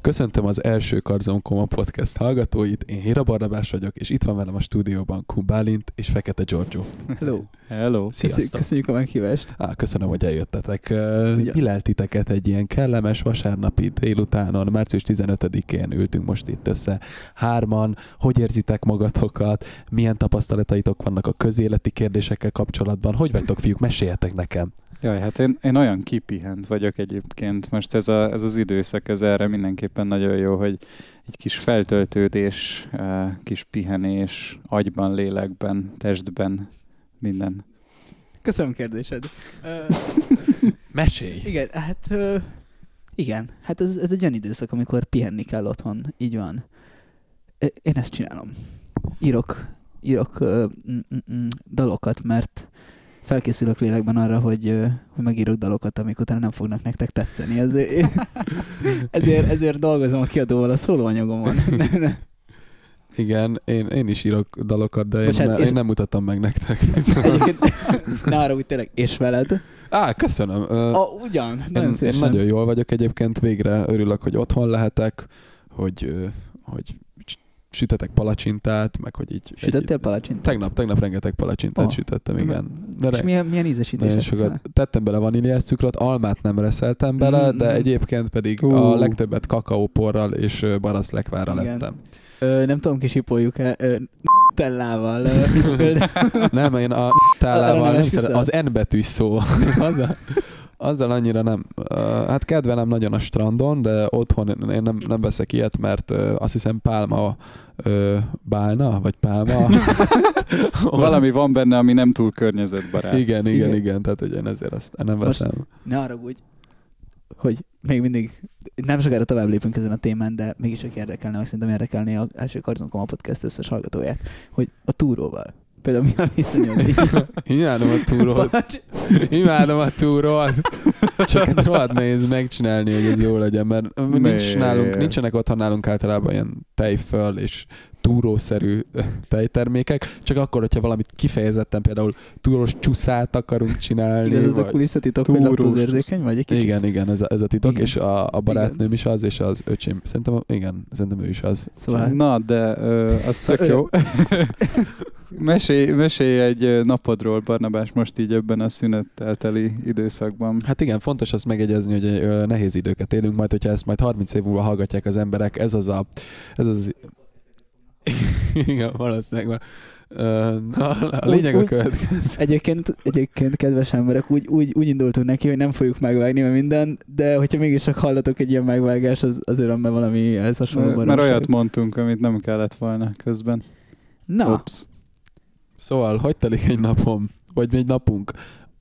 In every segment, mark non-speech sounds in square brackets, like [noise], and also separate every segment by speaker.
Speaker 1: Köszöntöm az első Karzon Koma podcast hallgatóit, én Hira Barnabás vagyok, és itt van velem a stúdióban Kumbálint és Fekete Giorgio.
Speaker 2: Hello.
Speaker 3: Hello.
Speaker 1: Sziasztok!
Speaker 2: Köszönjük a meghívást.
Speaker 1: Á, köszönöm, hogy eljöttetek. Mi lelt titeket egy ilyen kellemes vasárnapi délutánon, március 15-én ültünk most itt össze hárman. Hogy érzitek magatokat? Milyen tapasztalataitok vannak a közéleti kérdésekkel kapcsolatban? Hogy vagytok, fiúk? Meséljetek nekem.
Speaker 3: Jaj, hát én, én olyan kipihent vagyok egyébként. Most ez, a, ez az időszak, ez erre mindenképpen nagyon jó, hogy egy kis feltöltődés, kis pihenés, agyban, lélekben, testben, minden.
Speaker 2: Köszönöm kérdésed. [laughs]
Speaker 1: Mesélj!
Speaker 2: Igen, hát igen, hát ez, ez egy olyan időszak, amikor pihenni kell otthon, így van. Én ezt csinálom. Írok, írok dalokat, mert felkészülök lélekben arra, hogy, hogy megírok dalokat, amik utána nem fognak nektek tetszeni. Ezért, [laughs] ezért, ezért dolgozom a kiadóval a szólóanyagomon. [laughs]
Speaker 1: Igen, én, én is írok dalokat, de én, hát, ne, én nem mutatom meg nektek. [laughs]
Speaker 2: ne arra úgy tényleg, és veled?
Speaker 1: Á, köszönöm.
Speaker 2: A, ugyan,
Speaker 1: nagyon én, én nagyon jól vagyok egyébként, végre örülök, hogy otthon lehetek, hogy, hogy sütetek palacsintát, meg hogy így...
Speaker 2: Sütöttél palacsintát?
Speaker 1: Tegnap, tegnap rengeteg palacsintát oh. sütöttem, igen.
Speaker 2: De és milyen, milyen ízesítések?
Speaker 1: sokat. Tettem bele vaníliás cukrot, almát nem reszeltem bele, mm. de egyébként pedig uh. a legtöbbet kakaóporral és baraszlekvárral lettem.
Speaker 2: Ö, nem tudom, kisipoljuk-e tellával. [laughs]
Speaker 1: nem, én a [laughs] tellával nem szeretem. Az N betűs szó. [laughs] Azzal annyira nem. Hát kedvelem nagyon a strandon, de otthon én nem, nem veszek ilyet, mert azt hiszem pálma bálna, vagy pálma. [laughs]
Speaker 3: Valami van benne, ami nem túl környezetbarát.
Speaker 1: Igen, igen, igen, igen tehát hogy én ezért azt nem veszem. Most
Speaker 2: ne arra úgy, hogy még mindig nem sokára tovább lépünk ezen a témán, de mégis csak érdekelne, vagy szerintem érdekelné az első Karzon a podcast összes hallgatóját, hogy a túróval Például mi a viszonyod? [laughs]
Speaker 1: Imádom a túrót. Imádom a túrót. Csak egy rohadt nehéz megcsinálni, hogy ez jó legyen, mert nincs nálunk, nincsenek otthon nálunk általában ilyen tejföl és túrószerű tejtermékek, csak akkor, hogyha valamit kifejezetten például túrós csúszát akarunk csinálni.
Speaker 2: Igen, ez a kulisszatitok, hogy laktózérzékeny vagy egy
Speaker 1: kicsit? Igen, igen, ez a, ez a titok, igen. és a, a barátnőm igen. is az, és az öcsém, szerintem, igen, szerintem ő is az.
Speaker 3: Szóval... Na, de ö, az tök jó. [laughs] mesélj, mesélj egy napodról, Barnabás, most így ebben a szünettel teli időszakban.
Speaker 1: Hát igen, fontos azt megegyezni, hogy nehéz időket élünk, majd hogyha ezt majd 30 év múlva hallgatják az emberek, ez az a, ez az [laughs] Igen, valószínűleg Na, a lényeg úgy, a következő.
Speaker 2: Egyébként, egyébként, kedves emberek, úgy, úgy, úgy indultunk neki, hogy nem fogjuk megvágni mert minden, de hogyha mégis csak hallatok egy ilyen megvágás, az, az örömmel valami ez hasonló
Speaker 3: Mert olyat mondtunk, amit nem kellett volna közben.
Speaker 2: Na. Ups.
Speaker 1: Szóval, hogy telik egy napom? Vagy egy napunk?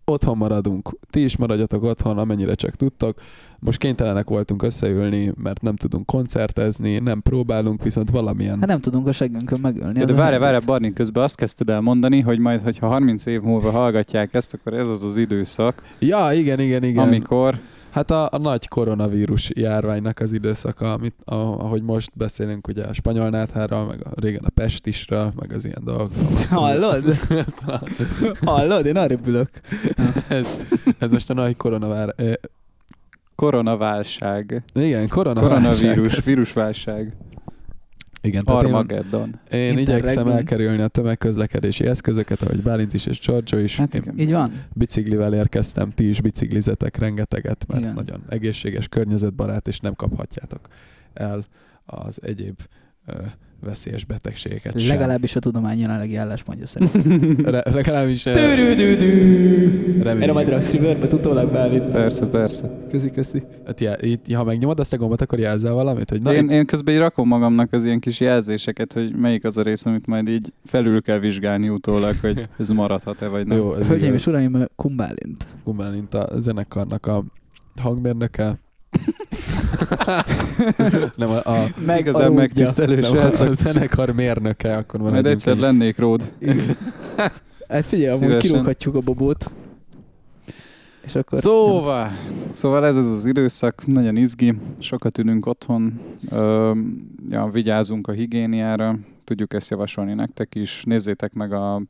Speaker 1: otthon maradunk. Ti is maradjatok otthon, amennyire csak tudtok. Most kénytelenek voltunk összeülni, mert nem tudunk koncertezni, nem próbálunk, viszont valamilyen...
Speaker 2: Hát nem tudunk a seggünkön megölni.
Speaker 3: Ja, de várj, várj, Barni, közben azt kezdted el mondani, hogy majd, hogyha 30 év múlva hallgatják ezt, akkor ez az az időszak.
Speaker 1: Ja, igen, igen, igen.
Speaker 3: Amikor
Speaker 1: Hát a, a nagy koronavírus járványnak az időszaka, amit, a, ahogy most beszélünk ugye a spanyol nátháról, meg a, régen a pestisről, meg az ilyen dolgok. [laughs]
Speaker 2: Hallod? [laughs] Hallod? Én arra bülök.
Speaker 1: ez, ez most a nagy koronavár...
Speaker 3: Koronaválság.
Speaker 1: Igen, koronaválság.
Speaker 3: Koronavírus, vírusválság.
Speaker 1: Igen,
Speaker 3: Armageddon.
Speaker 1: Én, én igyekszem elkerülni a tömegközlekedési eszközöket, ahogy Bálint is és Giorgio is.
Speaker 2: Hát igen. Így van.
Speaker 1: Biciklivel érkeztem, ti is biciklizetek rengeteget, mert igen. nagyon egészséges, környezetbarát, és nem kaphatjátok el az egyéb veszélyes betegségeket
Speaker 2: sem. Legalábbis a tudomány jelenlegi álláspontja szerint. [laughs]
Speaker 1: Re- legalábbis...
Speaker 2: Tűrűdűdű! Erre majd raksz reverb utólag beállít.
Speaker 3: Persze, persze.
Speaker 2: Köszi, köszi.
Speaker 1: Hát, já, itt, ha megnyomod azt a gombot, akkor jelzel valamit? Hogy
Speaker 3: na, én, én közben így rakom magamnak az ilyen kis jelzéseket, hogy melyik az a rész, amit majd így felül kell vizsgálni utólag, hogy [laughs] ez maradhat-e, vagy nem. Jó,
Speaker 2: Hölgyeim és uraim, Kumbálint.
Speaker 1: Kumbálint a zenekarnak a hangmérnöke, [laughs]
Speaker 3: nem a, a meg igazán megtisztelő
Speaker 1: nem. a, a zenekar mérnöke, akkor
Speaker 3: van Majd egyszer egy... lennék ród.
Speaker 2: hát figyelj, amúgy kirúghatjuk a bobót.
Speaker 3: És akkor szóval, szóval ez az az időszak, nagyon izgi, sokat ülünk otthon, ö, ja, vigyázunk a higiéniára, tudjuk ezt javasolni nektek is, nézzétek meg a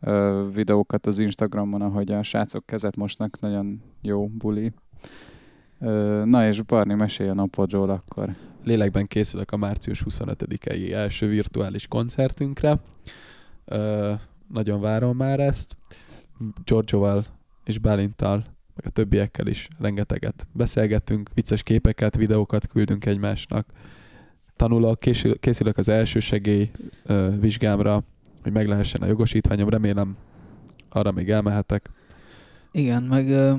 Speaker 3: ö, videókat az Instagramon, ahogy a srácok kezet mosnak, nagyon jó buli na és Barni, mesélj a napodról akkor.
Speaker 1: Lélekben készülök a március 25-i első virtuális koncertünkre. Ö, nagyon várom már ezt. Giorgioval és Bálinttal, meg a többiekkel is rengeteget beszélgettünk, vicces képeket, videókat küldünk egymásnak. Tanulok, készül, készülök az első segély ö, vizsgámra, hogy meg lehessen a jogosítványom. Remélem arra még elmehetek.
Speaker 2: Igen, meg, ö,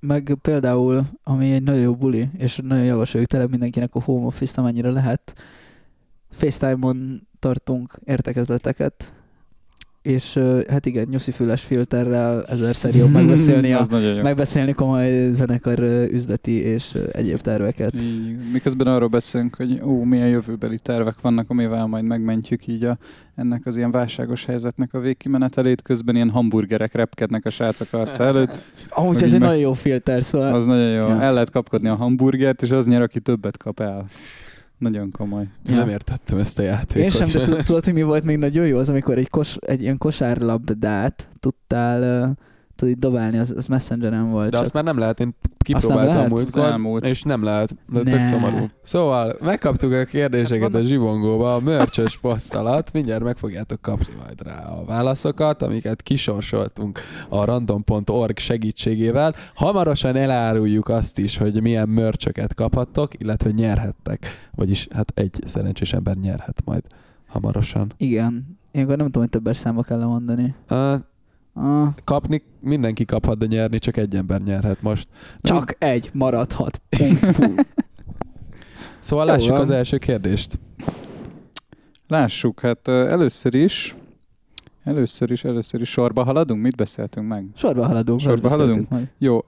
Speaker 2: meg például, ami egy nagyon jó buli, és nagyon javasoljuk tele mindenkinek a home office amennyire lehet, FaceTime-on tartunk értekezleteket, és hát igen, nyuszifüles filterrel ezerszer jobb megbeszélni, [laughs] a,
Speaker 3: jó.
Speaker 2: megbeszélni komoly zenekar üzleti és egyéb terveket.
Speaker 3: Így, miközben arról beszélünk, hogy ó, milyen jövőbeli tervek vannak, amivel majd megmentjük így a, ennek az ilyen válságos helyzetnek a végkimenetelét, közben ilyen hamburgerek repkednek a srácok arca előtt. [laughs]
Speaker 2: Amúgy ez egy
Speaker 3: meg-
Speaker 2: nagyon jó filter, szóval
Speaker 3: Az nagyon jó.
Speaker 2: Ja.
Speaker 3: El lehet kapkodni a hamburgert, és az nyer, aki többet kap el. Nagyon komoly.
Speaker 1: Ja. Nem értettem ezt a játékot.
Speaker 2: Én sem, de tud- tudod, hogy mi volt még nagyon jó, az amikor egy, kos, egy ilyen kosárlabdát tudtál uh, tudod, így dobálni, az, az messengeren volt.
Speaker 1: De
Speaker 2: csak.
Speaker 1: azt már nem lehet, én
Speaker 2: nem
Speaker 1: kipróbáltam
Speaker 2: lehet?
Speaker 3: Az
Speaker 1: múltkor,
Speaker 3: elmúlt.
Speaker 1: és nem lehet, de
Speaker 2: Ne.
Speaker 1: tök szomorú. Szóval megkaptuk a kérdéseket
Speaker 2: Hát
Speaker 1: a zsibongóba, a mörcsös poszt alatt, mindjárt meg fogjátok kapni majd rá a válaszokat, amiket kisorsoltunk a random.org segítségével. Hamarosan eláruljuk azt is, hogy milyen mörcsöket kaphattok, illetve nyerhettek. Vagyis hát egy szerencsés ember nyerhet majd hamarosan.
Speaker 2: Igen. Én akkor nem tudom, hogy többes számba kell mondani.
Speaker 1: Uh,
Speaker 2: Ah,
Speaker 1: kapni mindenki kaphat, de nyerni csak egy ember nyerhet most.
Speaker 2: csak egy maradhat. [laughs]
Speaker 1: Szóval
Speaker 3: Jó
Speaker 1: lássuk
Speaker 3: van.
Speaker 1: az első kérdést.
Speaker 3: Lássuk, hát először is, először is, először is sorba haladunk? Mit beszéltünk meg?
Speaker 2: Sorba haladunk.
Speaker 3: Sorba haladunk?
Speaker 2: Meg.
Speaker 3: Jó,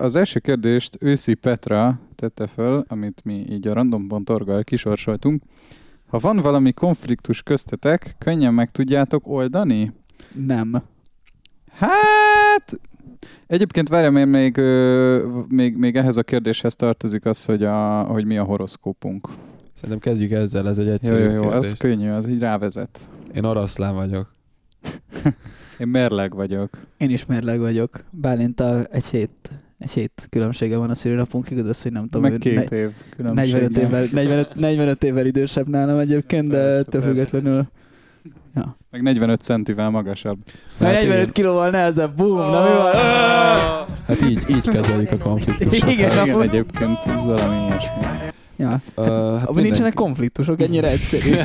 Speaker 3: az első kérdést őszi Petra tette föl, amit mi így a random.org-gal kisorsoltunk. Ha van valami konfliktus köztetek, könnyen meg tudjátok oldani?
Speaker 2: Nem.
Speaker 3: Hát... Egyébként várjam, én még, még, még ehhez a kérdéshez tartozik az, hogy, a, hogy mi a horoszkópunk.
Speaker 1: Szerintem kezdjük ezzel, ez egy
Speaker 3: Jó,
Speaker 1: egyszerű
Speaker 3: jó, jó,
Speaker 1: kérdés.
Speaker 3: az könnyű, az így rávezet.
Speaker 1: Én oroszlán vagyok. [laughs]
Speaker 3: Én merleg vagyok.
Speaker 2: Én is mérleg vagyok. Bálintal egy hét, egy hét különbsége van a szülinapunk, igaz az, hogy nem tudom,
Speaker 3: Meg két
Speaker 2: ne-
Speaker 3: év különbség.
Speaker 2: 45 évvel, 45, 45 évvel idősebb nálam egyébként, de
Speaker 3: Persze,
Speaker 2: ettől
Speaker 3: persze.
Speaker 2: függetlenül.
Speaker 3: Meg 45 centivel magasabb.
Speaker 1: Hát
Speaker 2: 45
Speaker 1: igen.
Speaker 2: kilóval nehezebb, bum, na mi van?
Speaker 1: Hát így, így kezeljük a konfliktusokat.
Speaker 2: Igen,
Speaker 3: Igen,
Speaker 2: amúgy-
Speaker 3: egyébként ez valami ilyesmi.
Speaker 2: Ja.
Speaker 1: Uh, hát
Speaker 2: Abban nincsenek konfliktusok, ennyire egyszerű.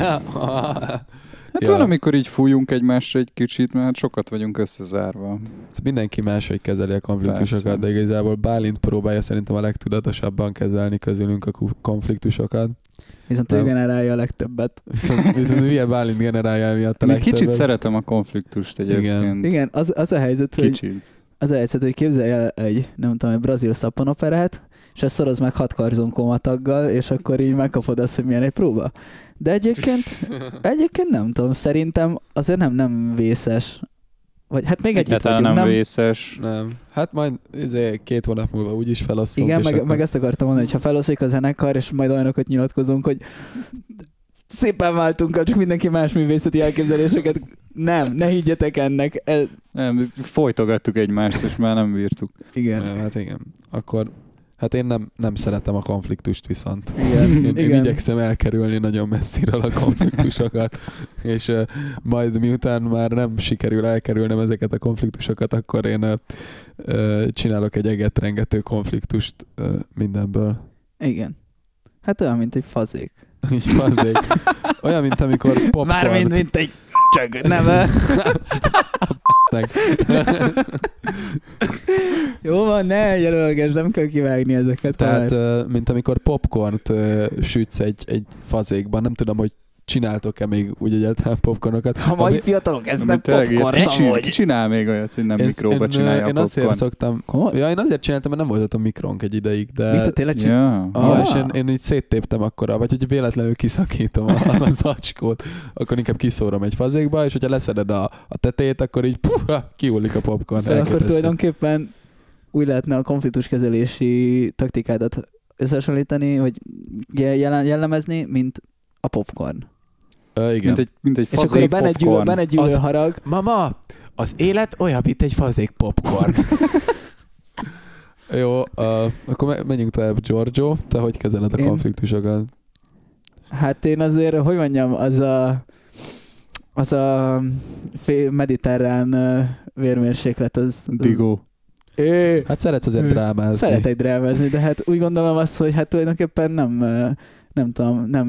Speaker 3: Hát
Speaker 1: Ja.
Speaker 3: van, amikor így fújunk egymásra egy kicsit, mert hát sokat vagyunk összezárva.
Speaker 1: Mindenki máshogy kezeli a konfliktusokat,
Speaker 3: Persze.
Speaker 1: de igazából Bálint próbálja szerintem a legtudatosabban kezelni közülünk a konfliktusokat.
Speaker 2: Viszont ő
Speaker 1: Nem.
Speaker 2: generálja a legtöbbet.
Speaker 1: Viszont, viszont hülye Bálint generálja miatt a legtöbbet.
Speaker 3: kicsit szeretem a konfliktust egyébként.
Speaker 2: Igen, az, az a helyzet, hogy
Speaker 3: Kicsit.
Speaker 2: az a helyzet, hogy képzelj el egy, nem tudom, egy brazil szappanoperát, és ezt szoroz meg hat karzon komataggal, és akkor így megkapod azt, hogy milyen egy próba. De egyébként, [laughs] egyébként nem tudom, szerintem azért nem, nem vészes. Vagy hát még együtt
Speaker 3: Egyáltalán
Speaker 2: vagyunk,
Speaker 3: nem,
Speaker 2: nem?
Speaker 3: vészes.
Speaker 1: Nem. Hát majd izé, két hónap múlva úgyis felosztunk.
Speaker 2: Igen, meg,
Speaker 1: akkor...
Speaker 2: meg ezt akartam mondani, hogy ha feloszlik a zenekar, és majd olyanokat nyilatkozunk, hogy szépen váltunk el, csak mindenki más művészeti elképzeléseket. Nem, ne higgyetek ennek. El...
Speaker 3: Nem, folytogattuk egymást, és már nem bírtuk.
Speaker 2: Igen.
Speaker 1: Ja, hát igen. Akkor Hát én nem, nem szeretem a konfliktust viszont.
Speaker 2: Igen,
Speaker 1: Én, én
Speaker 2: igen.
Speaker 1: igyekszem elkerülni nagyon messziről a konfliktusokat, [laughs] és uh, majd miután már nem sikerül elkerülnem ezeket a konfliktusokat, akkor én uh, uh, csinálok egy egetrengető konfliktust uh, mindenből.
Speaker 2: Igen. Hát olyan, mint egy fazék. [laughs]
Speaker 1: Van azért. Olyan, mint amikor popcorn [laughs]
Speaker 2: Mármint, mint egy csög. Nem. Jó van, ne jelölges, nem kell kivágni ezeket.
Speaker 1: Tehát, uh, mint amikor popcornt sütsz egy, egy fazékban, nem tudom, hogy csináltok-e még úgy egyáltalán popcornokat.
Speaker 2: ha mai
Speaker 1: Ami-
Speaker 2: fiatalok ezt nem popcorn, amúgy.
Speaker 3: ki csinál még olyat, hogy nem
Speaker 1: Én-
Speaker 3: mikróba
Speaker 1: én,
Speaker 3: csinálja
Speaker 1: Én
Speaker 3: a
Speaker 1: azért
Speaker 3: popcorn?
Speaker 1: szoktam...
Speaker 2: Komoly?
Speaker 1: Ja, én azért csináltam, mert nem volt ott a mikrónk egy ideig, de...
Speaker 2: Mit te tényleg csinál?
Speaker 3: Ja.
Speaker 1: Ah,
Speaker 2: Ja.
Speaker 1: és én, én így széttéptem akkor, vagy hogy véletlenül kiszakítom a, [laughs] a zacskót, akkor inkább kiszórom egy fazékba, és hogyha leszeded a, a tetejét, akkor így puh, kiullik a popcorn.
Speaker 2: Szóval akkor tulajdonképpen úgy lehetne a konfliktuskezelési taktikádat összehasonlítani, jel- jellemezni, mint a popcorn.
Speaker 1: Igen.
Speaker 3: Mint egy, mint egy
Speaker 2: És akkor a
Speaker 3: fazék
Speaker 2: benne gyűlöl,
Speaker 3: popcorn.
Speaker 2: benne gyűlöl
Speaker 1: Az-
Speaker 2: harag.
Speaker 1: Mama, az élet olyan, mint egy fazék popcorn. [laughs] Jó, uh, akkor me- menjünk tovább, Giorgio. Te hogy kezeled a
Speaker 2: Én-
Speaker 1: konfliktusokat?
Speaker 2: Hát én azért, hogy mondjam, az a az a mediterrán vérmérséklet, az...
Speaker 3: Digó.
Speaker 2: É,
Speaker 1: Hát szeretsz azért
Speaker 2: Ő-
Speaker 1: drámázni.
Speaker 2: Szeretek drámázni, de hát úgy gondolom azt, hogy hát tulajdonképpen nem, nem tudom, nem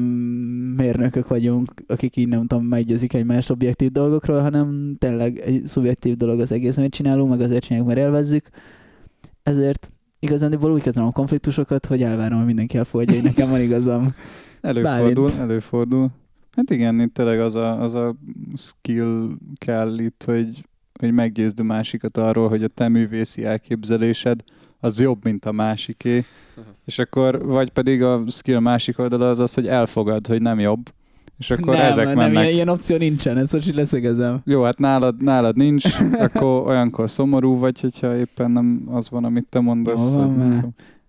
Speaker 2: mérnökök vagyunk, akik így nem tudom, meggyőzik egymást objektív dolgokról, hanem tényleg egy szubjektív dolog az egész, amit csinálunk, meg azért csináljuk, mert élvezzük. Ezért igazán úgy kezdem a konfliktusokat, hogy elvárom, hogy mindenki elfogadja, hogy nekem van igazam. [laughs]
Speaker 3: Előfordul,
Speaker 2: Bálint.
Speaker 3: előfordul. Hát igen, itt tényleg az a, az a skill kell itt, hogy, hogy meggyőzd a másikat arról, hogy a te művészi elképzelésed az jobb, mint a másiké. És akkor, vagy pedig a skill másik oldala az az, hogy elfogad, hogy nem jobb. És akkor
Speaker 2: nem,
Speaker 3: ezek
Speaker 2: nem,
Speaker 3: mennek.
Speaker 2: ilyen, ilyen opció nincsen, ezt most így leszögezem.
Speaker 3: Jó, hát nálad, nálad nincs, [laughs] akkor olyankor szomorú vagy, hogyha éppen nem az van, amit te mondasz.
Speaker 2: Jó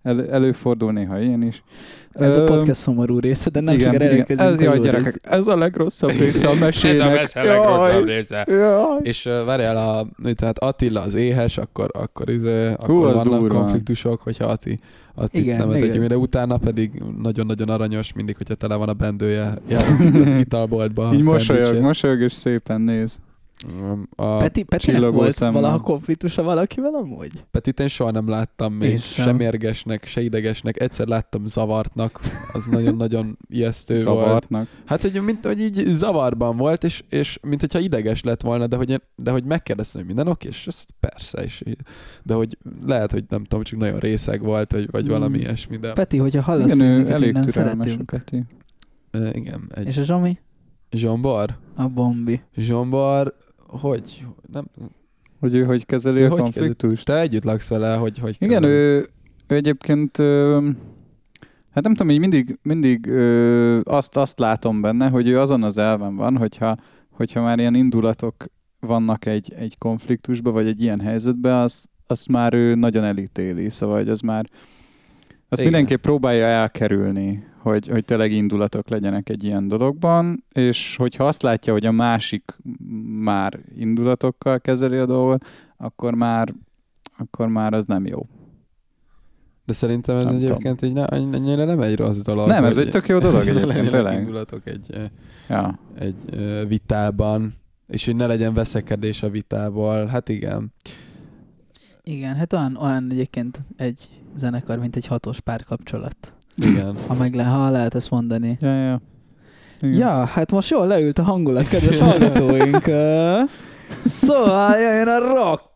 Speaker 3: El, előfordul néha ilyen is.
Speaker 2: Ez a podcast szomorú része, de nem
Speaker 3: igen,
Speaker 2: csak
Speaker 3: igen. Ez,
Speaker 2: a
Speaker 3: jaj,
Speaker 2: jó
Speaker 3: gyerekek,
Speaker 2: rész.
Speaker 3: ez a legrosszabb része a
Speaker 1: Ez a
Speaker 3: mesének.
Speaker 1: mese legrosszabb része.
Speaker 3: Jaj.
Speaker 1: És uh, várjál, a, tehát Attila az éhes, akkor, akkor, izé, akkor
Speaker 3: Hú, az
Speaker 1: vannak
Speaker 3: durva.
Speaker 1: konfliktusok, hogyha Ati, Ati
Speaker 2: Igen,
Speaker 1: nem
Speaker 2: igen.
Speaker 1: de utána pedig nagyon-nagyon aranyos, mindig, hogyha tele van a bendője, [laughs] az italboltba. a
Speaker 3: Így mosolyog, mosolyog és szépen néz.
Speaker 1: A
Speaker 2: Peti, Petinek volt
Speaker 3: szemmel.
Speaker 2: valaha konfliktusa valakivel amúgy?
Speaker 1: Petit én soha nem láttam még,
Speaker 2: sem.
Speaker 1: sem mérgesnek, se idegesnek. Egyszer láttam zavartnak, az nagyon-nagyon [laughs] ijesztő volt.
Speaker 3: Szavartnak.
Speaker 1: Hát, hogy mint hogy így zavarban volt, és, és mint hogyha ideges lett volna, de hogy, én- de hogy megkérdeztem, hogy minden oké, és azt persze, így- de hogy lehet, hogy nem tudom, csak nagyon részeg volt, vagy, vagy
Speaker 3: Mm.
Speaker 1: valami ilyesmi, de
Speaker 2: Peti, hogyha hallasz,
Speaker 3: Igen,
Speaker 2: hogy
Speaker 3: elég
Speaker 2: innen szeretünk.
Speaker 3: Peti.
Speaker 1: uh, igen, egy
Speaker 2: És a Zsomi?
Speaker 1: zsombor,
Speaker 2: A bombi.
Speaker 1: zsombor, hogy, nem,
Speaker 3: Hogy ő hogy kezeli
Speaker 1: Ő
Speaker 3: a
Speaker 1: hogy
Speaker 3: konfliktust.
Speaker 1: te együtt laksz vele, hogy, hogy
Speaker 3: Igen, ő, ő egyébként, ö, hát nem tudom, így mindig, mindig ö, azt, azt látom benne, hogy ő azon az elven van, hogyha, hogyha már ilyen indulatok vannak egy, egy konfliktusba, vagy egy ilyen helyzetbe, az, azt már ő nagyon elítéli, szóval hogy az már azt
Speaker 1: Igen.
Speaker 3: mindenképp próbálja elkerülni, hogy, hogy tényleg indulatok legyenek egy ilyen dologban, és hogyha azt látja, hogy a másik már indulatokkal kezeli a dolgot, akkor már, akkor már az nem jó.
Speaker 1: De szerintem ez
Speaker 3: Nem
Speaker 1: egyébként így ne, annyira nem egy rossz dolog.
Speaker 3: Nem, ez egy tök jó dolog egyébként, [laughs] tényleg.
Speaker 1: indulatok egy,
Speaker 3: Ja.
Speaker 1: egy vitában, és hogy ne legyen veszekedés a vitából. Hát igen.
Speaker 2: Igen, hát olyan, olyan egyébként egy zenekar, mint egy hatos párkapcsolat.
Speaker 1: Igen.
Speaker 2: Ha, meg le, ha lehet ezt mondani.
Speaker 3: Ja, ja. Igen.
Speaker 2: Ja, hát most jól leült a hangulat, kedves [laughs] hallgatóink. Szóval jöjjön a rock.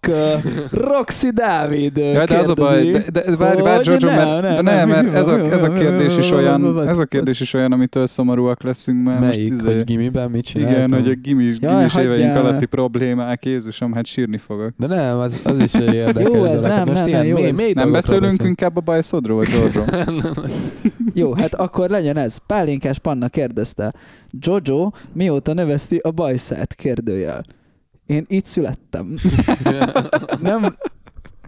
Speaker 2: Roxy Dávid
Speaker 3: Ja, de az a baj,
Speaker 2: kérdezi.
Speaker 3: de, de várj, várj,
Speaker 2: Hogy
Speaker 3: Giorgio,
Speaker 2: nem,
Speaker 3: mert,
Speaker 2: nem,
Speaker 3: de
Speaker 2: nem,
Speaker 3: mert ez a, ez a kérdés is olyan, ez a kérdés is olyan, amitől szomorúak leszünk, mert
Speaker 1: Melyik,
Speaker 3: most izé-
Speaker 1: hogy gimiben mit csináltam?
Speaker 3: igen, hogy a gimis,
Speaker 2: Jaj,
Speaker 3: gimis éveink alatti problémák, Jézusom, hát sírni fogok.
Speaker 1: De nem, az, az is [laughs] érdekes
Speaker 2: Jó, ez
Speaker 1: dolog.
Speaker 2: nem,
Speaker 1: Most
Speaker 2: nem,
Speaker 1: ilyen
Speaker 2: nem, jó,
Speaker 1: mély,
Speaker 3: Nem beszélünk
Speaker 1: beszélünk.
Speaker 3: inkább a bajszodról, Giorgio. [laughs]
Speaker 2: Jó, hát akkor legyen ez. Pálinkás Panna kérdezte. Jojo mióta növeszti a bajszát? Kérdőjel. Én itt születtem. [laughs] nem,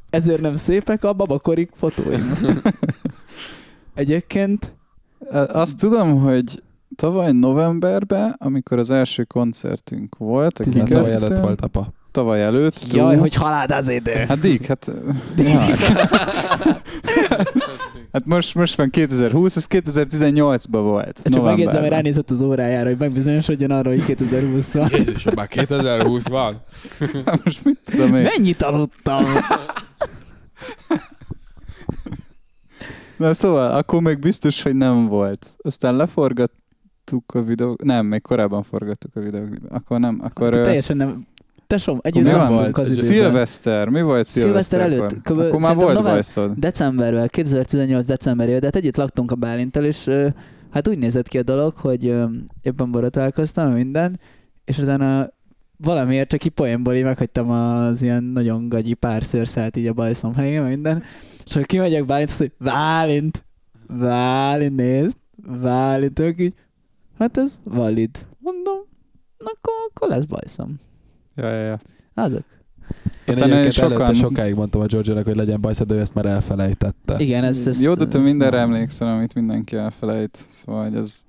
Speaker 2: ezért nem szépek a babakorik fotóim. [laughs] Egyébként
Speaker 3: Azt tudom, hogy tavaly novemberben, amikor az első koncertünk volt, a
Speaker 1: tavaly előtt volt apa.
Speaker 3: tavaly előtt.
Speaker 2: jaj,
Speaker 3: túl-
Speaker 2: hogy halád az idő.
Speaker 3: Hát Dick, hát... Ja. [laughs] hát most, most van 2020, ez 2018-ban volt.
Speaker 2: Csak megjegyzem, hogy ránézett az órájára, hogy megbizonyosodjon arról, hogy 2020 van.
Speaker 1: Jézusom, már 2020 van. [laughs]
Speaker 3: Most mit tudom én?
Speaker 2: Mennyit aludtam?
Speaker 3: Na szóval, akkor még biztos, hogy nem volt. Aztán leforgattuk a videó... Nem, még korábban forgattuk a videót. Akkor nem, akkor... ö,
Speaker 2: Teljesen nem. Tesom, együtt
Speaker 3: mi
Speaker 2: nem voltunk az időben.
Speaker 3: Szilveszter, mi volt
Speaker 2: Szilveszter
Speaker 3: szilveszterkor?
Speaker 2: előtt, kb.
Speaker 3: Akkor már volt
Speaker 2: november-
Speaker 3: bajszod.
Speaker 2: Decemberben, 2018 decemberében, de hát együtt laktunk a Bálintal, és hát úgy nézett ki a dolog, hogy éppen borotválkoztam, minden, és utána valamiért csak így poénból így meghagytam az ilyen nagyon gagyi pár szőrszát így a bajszom helyén, minden, és akkor kimegyek Bálint, azt mondja, Bálint, Bálint, nézd, Bálint, ők így, hát ez valid. Mondom, akkor, akkor lesz bajszom.
Speaker 3: Ja, ja, ja.
Speaker 2: Azok.
Speaker 1: Én
Speaker 3: Aztán
Speaker 1: egyébként
Speaker 3: sokan-
Speaker 1: előtte sokáig mondtam a George-nak, hogy legyen bajsza, de ő ezt már elfelejtette.
Speaker 2: Igen, ez, ez
Speaker 3: Jó, de te mindenre
Speaker 2: nem-
Speaker 3: emlékszel, amit mindenki elfelejt. Szóval hogy ez,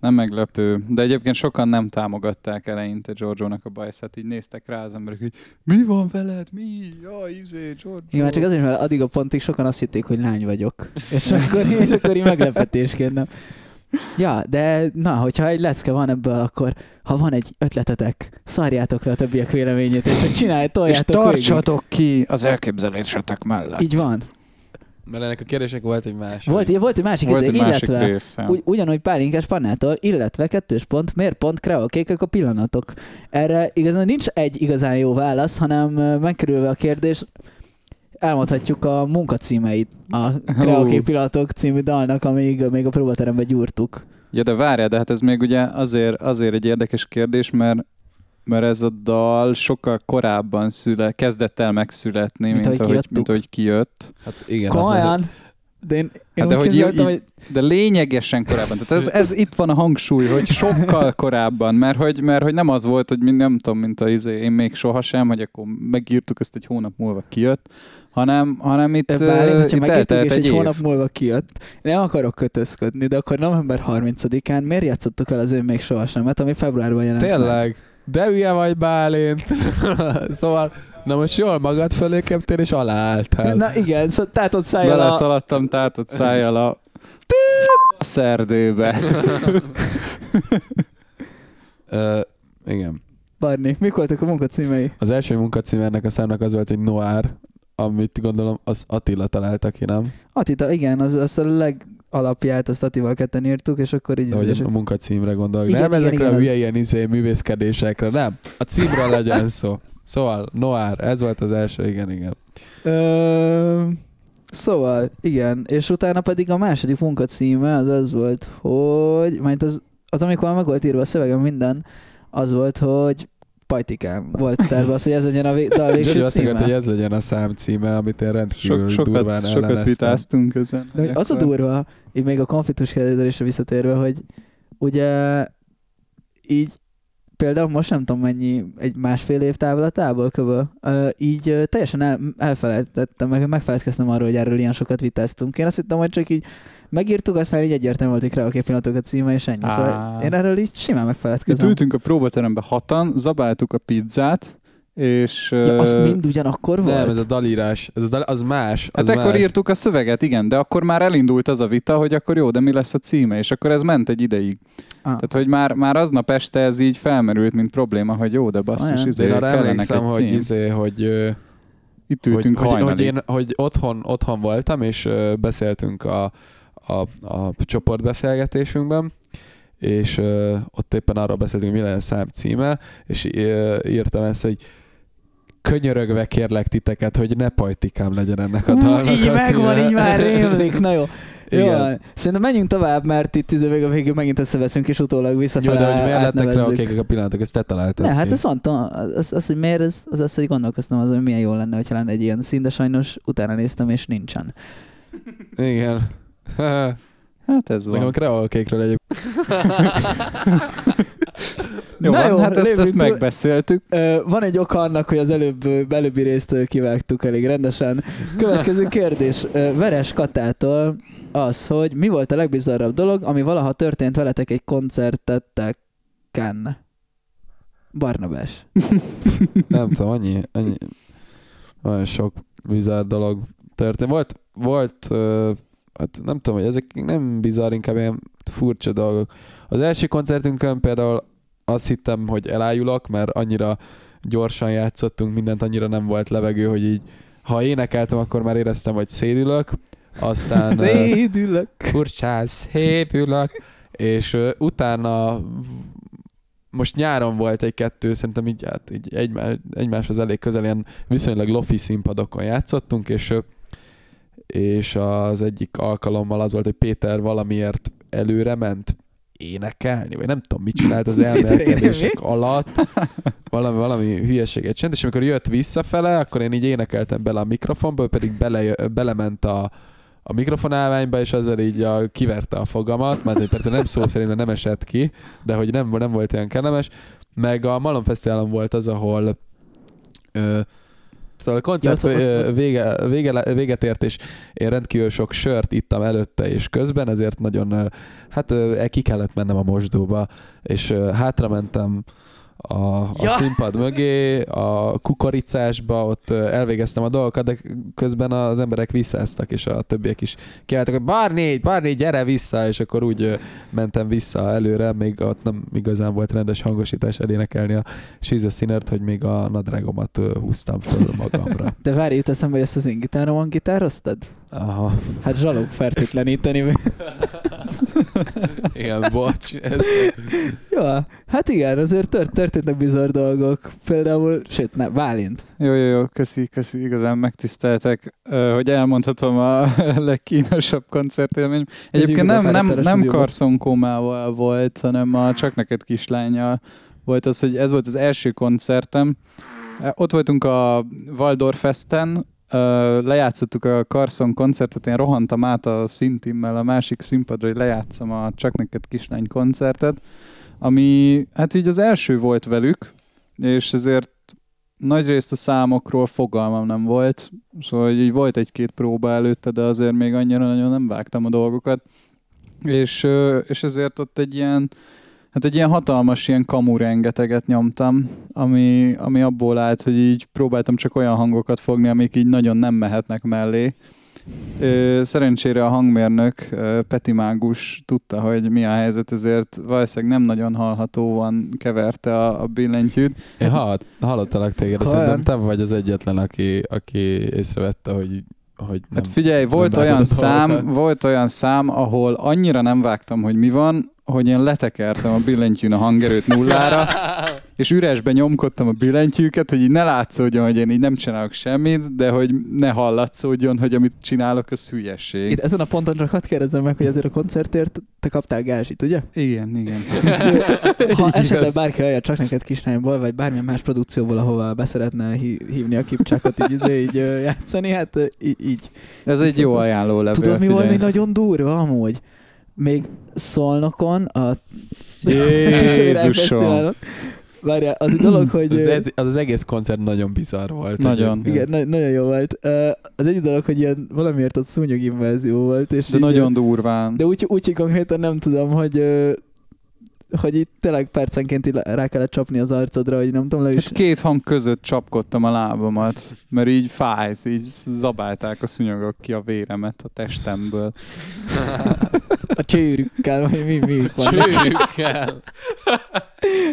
Speaker 3: Nem meglepő. De egyébként sokan nem támogatták eleinte Giorgio-nak a bajszát. Így néztek rá az emberek, hogy mi van veled? Mi? Ja, izé, Giorgio.
Speaker 2: Igen, csak azért, mert addig a pontig sokan azt hitték, hogy lány vagyok. És akkor, és akkor így meglepetésként nem. Ja, de na, hogyha egy lecke van ebből, akkor ha van egy ötletetek, szarjátok le a többiek véleményét, és csak csinálj, toljátok
Speaker 3: És tartsatok végig. ki az elképzelésetek mellett.
Speaker 2: Így van.
Speaker 1: Mert ennek a kérdések volt egy másik.
Speaker 2: Volt, volt egy másik, volt egy illetve másik része. ugy, ugyanúgy Pálinkás Pannától, illetve kettős pont, miért pont kreolkékek a pillanatok? Erre igazán nincs egy igazán jó válasz, hanem megkerülve a kérdés, elmondhatjuk a munkacímeit a Kreolkék pillanatok című dalnak, amíg még a próbateremben gyúrtuk.
Speaker 3: Ja, de várjál, de hát ez még ugye azért, azért egy érdekes kérdés, mert mert ez a dal sokkal korábban szüle, kezdett el megszületni, mint, mint, ahogy, mint ahogy kijött.
Speaker 1: Hát igen.
Speaker 2: Komolyan? De én, én
Speaker 3: hát de, hogy így, hogy... de lényegesen korábban. Tehát ez, ez, itt van a hangsúly, hogy sokkal korábban, mert hogy, mert hogy nem az volt, hogy nem tudom, mint a izé, én még sohasem, hogy akkor megírtuk, ezt egy hónap múlva kijött, hanem, hanem itt,
Speaker 2: Bálint, uh, itt eltelt és egy, egy hónap múlva kijött. Én nem akarok kötözködni, de akkor november 30-án miért játszottuk el az ő még sohasem, ami februárban jelent
Speaker 1: Tényleg? Meg? De hülye vagy Bálint. [laughs] szóval, na most jól magad fölé keptél és aláálltál.
Speaker 2: Na igen, szóval tátott szájjal
Speaker 3: a... Beleszaladtam tátott szájjal a... a szerdőbe. [laughs]
Speaker 1: uh, igen.
Speaker 2: Barni, mik voltak a munkacímei?
Speaker 1: Az első munkacím ennek a számnak az volt, hogy Noir, amit gondolom az Attila találta ki, nem?
Speaker 2: Attila, igen, az, az a leg alapját azt Attival ketten írtuk, és akkor így...
Speaker 1: De hogy a munkacímre gondolok. Igen, nem igen, ezekre igen, a hülye az... ilyen izé, művészkedésekre, nem. A címről legyen szó. Szóval, Noir, ez volt az első, igen, igen.
Speaker 2: Ö... Szóval, igen, és utána pedig a második munkacíme az az volt, hogy, majd az, az amikor meg volt írva a szövegem minden, az volt, hogy Pajtikám volt terve az, hogy ez legyen a vé- dal végső címe. azt
Speaker 1: akart, hogy ez legyen a szám címe, amit én rendkívül Sok, durván
Speaker 3: sokat, sokat vitáztunk ezen.
Speaker 2: De az a durva, így még a konfliktus kérdésre visszatérve, hogy ugye így például most nem tudom mennyi, egy másfél év távlatából köbö, uh, így teljesen el, elfelejtettem, meg megfeledkeztem arról, hogy erről ilyen sokat vitáztunk. Én azt hittem, hogy csak így megírtuk, aztán így egyértelmű volt, hogy a pillanatok a címe, és ennyi. Szóval én erről így simán megfeledkezem.
Speaker 3: Itt ültünk a próbaterembe hatan, zabáltuk a pizzát, és...
Speaker 2: Ja, az mind ugyanakkor volt?
Speaker 1: Nem, ez a dalírás, ez a dal, az más.
Speaker 3: Az
Speaker 1: hát
Speaker 3: más. akkor írtuk a szöveget, igen, de akkor már elindult az a vita, hogy akkor jó, de mi lesz a címe, és akkor ez ment egy ideig. Ah. Tehát, hogy már, már aznap este ez így felmerült, mint probléma, hogy jó, de basszus, izé,
Speaker 1: Én arra emlékszem, hogy, izé, hogy
Speaker 3: itt ültünk
Speaker 1: hogy, hogy, hogy, én, hogy otthon, otthon voltam, és beszéltünk a, a, a csoportbeszélgetésünkben, és uh, ott éppen arról beszéltünk, mi lesz szám címe, és uh, írtam ezt, hogy könyörögve kérlek titeket, hogy ne pajtikám legyen ennek a dalnak
Speaker 2: Így a megvan, így már rémlik, na jó. Igen. Jó, szerintem menjünk tovább, mert itt izé még a végül megint összeveszünk, és utólag visszafelé
Speaker 1: Jó, de hogy miért lettek le a a pillanatok, ezt te találtad
Speaker 2: Ne, hát ezt mondtam, az, az, hogy miért, az, az az, hogy gondolkoztam az, hogy milyen jó lenne, hogyha lenne egy ilyen szín, de sajnos utána néztem, és nincsen.
Speaker 1: Igen. [laughs]
Speaker 3: hát ez van.
Speaker 1: Nekem a kreolkékről egy. [laughs]
Speaker 3: jó, Na van, jó, hát ezt, ezt megbeszéltük.
Speaker 2: Van egy oka annak, hogy az előbb, előbbi részt kivágtuk elég rendesen. Következő kérdés. Veres Katától az, hogy mi volt a legbizarrabb dolog, ami valaha történt veletek egy koncerteteken? Barnabás. [laughs]
Speaker 1: Nem tudom, annyi, annyi, olyan sok bizarr dolog történt. Volt, volt hát nem tudom, hogy ezek nem bizarr, inkább ilyen furcsa dolgok. Az első koncertünkön például azt hittem, hogy elájulok, mert annyira gyorsan játszottunk, mindent annyira nem volt levegő, hogy így ha énekeltem, akkor már éreztem, hogy szédülök, aztán...
Speaker 2: szédülök!
Speaker 1: Furcsán szédülök, és uh, utána most nyáron volt egy-kettő, szerintem így, hát, így egymás, egymáshoz elég közel, ilyen viszonylag lofi színpadokon játszottunk, és és az egyik alkalommal az volt, hogy Péter valamiért előre ment énekelni, vagy nem tudom, mit csinált az [laughs] elmerkedések alatt, [laughs] valami, valami hülyeséget csinált, és amikor jött visszafele, akkor én így énekeltem bele a mikrofonba, pedig bele, belement a, a mikrofonálványba, és ezzel így a, kiverte a fogamat, mert persze nem szó szerint nem esett ki, de hogy nem, nem volt olyan kellemes. Meg a Malom Fesztiválon volt az, ahol ö, szóval a koncert vége, vége, véget ért, és én rendkívül sok sört ittam előtte és közben, ezért nagyon, hát ki kellett mennem a mosdóba, és hátra mentem a, a
Speaker 2: Ja.
Speaker 1: színpad mögé, a kukoricásba, ott elvégeztem a dolgokat, de közben az emberek visszáztak, és a többiek is kiálltak, hogy Barni, Barni, gyere vissza, és akkor úgy mentem vissza előre, még ott nem igazán volt rendes hangosítás elénekelni a She's a Sinner-t, hogy még a nadrágomat húztam föl magamra. [laughs]
Speaker 2: De várj, jut eszembe, hogy ezt az én gitáromon gitároztad?
Speaker 1: Aha,
Speaker 2: Hát zsalog fertőtleníteni. [laughs]
Speaker 1: igen, bocs. Ez,
Speaker 2: Jó, hát igen, azért tört, történtek bizarr dolgok. Például, sőt, ne, Bálint.
Speaker 3: Jó, jó, jó, köszi, köszi, igazán megtiszteltek, hogy elmondhatom a [laughs] legkínosabb koncertélmény. Egyébként nem, nem, nem
Speaker 2: stúdióba.
Speaker 3: karszonkómával volt, hanem a Csak neked kislánya volt az, hogy ez volt az első koncertem. Ott voltunk a Waldorf Festen, lejátszottuk a Carson koncertet, én rohantam át a szintimmel a másik színpadra, hogy lejátszam a Csak neked kislány koncertet, ami hát így az első volt velük, és ezért nagy részt a számokról fogalmam nem volt, szóval így volt egy-két próba előtte, de azért még annyira nagyon nem vágtam a dolgokat, és, és ezért ott egy ilyen, hát egy ilyen hatalmas ilyen kamu rengeteget nyomtam, ami, ami abból állt, hogy így próbáltam csak olyan hangokat fogni, amik így nagyon nem mehetnek mellé. Ö, Szerencsére a hangmérnök ö, Peti Mágus tudta, hogy mi a helyzet, ezért valószínűleg nem nagyon hallhatóan keverte a, a billentyűt,
Speaker 1: én hallott, hallottalak téged, de szerintem te vagy az egyetlen, aki, aki észrevette, hogy, hogy nem.
Speaker 3: Hát figyelj, volt olyan szám, volt olyan szám, ahol annyira nem vágtam, hogy mi van, hogy én letekertem a billentyűn a hangerőt nullára, és üresbe nyomkodtam a billentyűket, hogy így ne látszódjon, hogy én így nem csinálok semmit, de hogy ne hallatszódjon, hogy amit csinálok, az hülyesség.
Speaker 2: Itt ezen a ponton csak hadd kérdezzem meg, hogy azért a koncertért te kaptál gázsit, ugye?
Speaker 3: Igen, igen. [laughs]
Speaker 2: Ha
Speaker 3: Így
Speaker 2: esetleg bárki hallja csak neked kislányból, vagy bármilyen más produkcióból, ahova beszeretne hí- hívni a kipcsákot, így, izé, így ö, játszani, hát így, így.
Speaker 3: Ez egy jó ajánló levél.
Speaker 2: Tudod, mi volt még nagyon durva amúgy? Még Szolnokon, a
Speaker 3: Jézusom.
Speaker 2: Várjál, az egy dolog, hogy...
Speaker 1: az, ez, az, az egész koncert nagyon bizarr volt.
Speaker 3: Nagyon.
Speaker 1: egyébként.
Speaker 2: Igen, na- nagyon jó volt. Az egy dolog, hogy ilyen valamiért ott szúnyoginvázió volt, és
Speaker 3: De
Speaker 2: így,
Speaker 3: nagyon durván.
Speaker 2: De úgy, úgy hogy konkrétan nem tudom, hogy hogy itt tényleg percenként így rá kellett csapni az arcodra, hogy nem tudom, le is...
Speaker 3: Hát két hang között csapkodtam a lábamat, mert így fájt, így zabálták a szúnyogok ki a véremet a testemből.
Speaker 2: A csőrükkel, vagy mi, mi van.
Speaker 1: Csőrükkel.